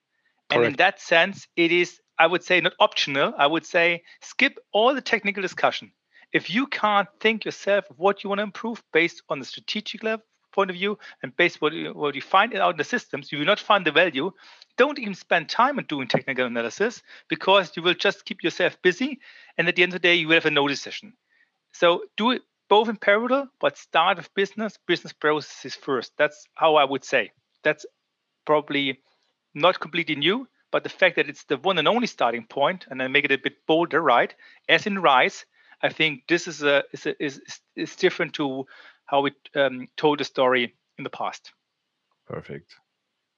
Speaker 3: Correct. and in that sense it is i would say not optional. I would say skip all the technical discussion. If you can't think yourself of what you want to improve based on the strategic level point of view and based what you, what you find out in the systems, you will not find the value. Don't even spend time on doing technical analysis because you will just keep yourself busy. And at the end of the day, you will have a no decision. So do it both in parallel, but start with business, business processes first. That's how I would say. That's probably not completely new, but the fact that it's the one and only starting point, and I make it a bit bolder, right? As in Rise, I think this is a is a, is, is different to how we um, told the story in the past.
Speaker 1: Perfect,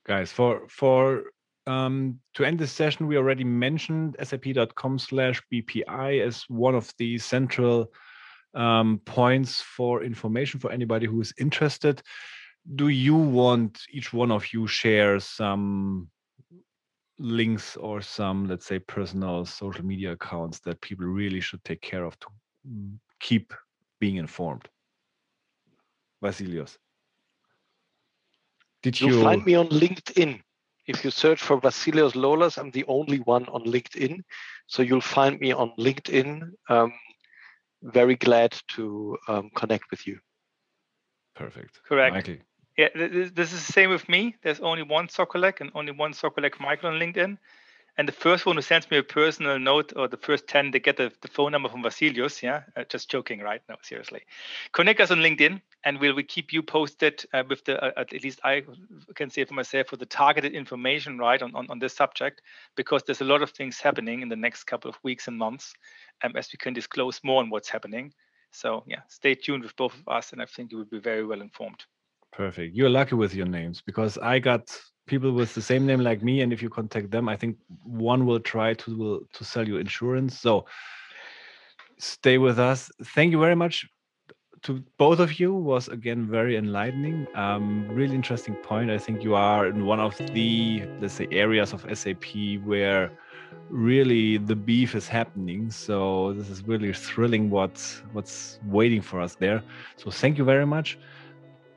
Speaker 1: guys. For for um, to end this session, we already mentioned sap.com/bpi as one of the central um, points for information for anybody who is interested. Do you want each one of you share some links or some, let's say, personal social media accounts that people really should take care of to keep being informed? Vasilios?
Speaker 2: Did you... You'll find me on LinkedIn. If you search for Vasilios Lolas, I'm the only one on LinkedIn. So you'll find me on LinkedIn. Um, very glad to um, connect with you.
Speaker 1: Perfect.
Speaker 3: Correct. Michael. Yeah, this, is the same with me. There's only one Sokollek and only one Sokollek Michael on LinkedIn. and the first one who sends me a personal note or the first 10 they get the, the phone number from Vasilios yeah uh, just joking right no seriously connect us on linkedin and we keep you posted uh, with the uh, at least i can say for myself for the targeted information right on, on, on this subject? Because there's a lot of things happening in the next couple of weeks and months um, as we can disclose more on what's happening. So yeah stay tuned with both of us and i think you will be very well informed.
Speaker 1: Perfect. You're lucky with your names because i got people with the same name like me and if you contact them i think one will try to will, to sell you insurance. So stay with us. Thank you very much to both of you was again very enlightening um, really interesting point i think you are in one of the let's say areas of sap where really the beef is happening so this is really thrilling what's what's waiting for us there so thank you very much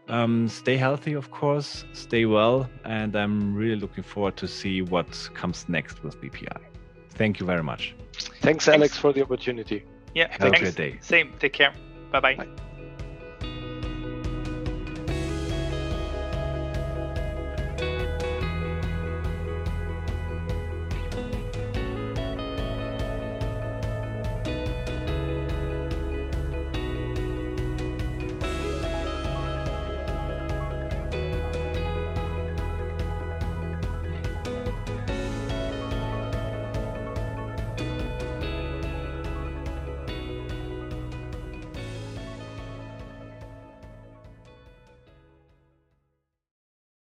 Speaker 1: um, stay healthy, of course, stay well, and I'm really looking forward to see what comes next with BPI. Thank you very much.
Speaker 2: Thanks, Alex, for the opportunity.
Speaker 3: Yeah,
Speaker 1: have thanks. a great day.
Speaker 3: Same. Take care. Bye-bye. bye bye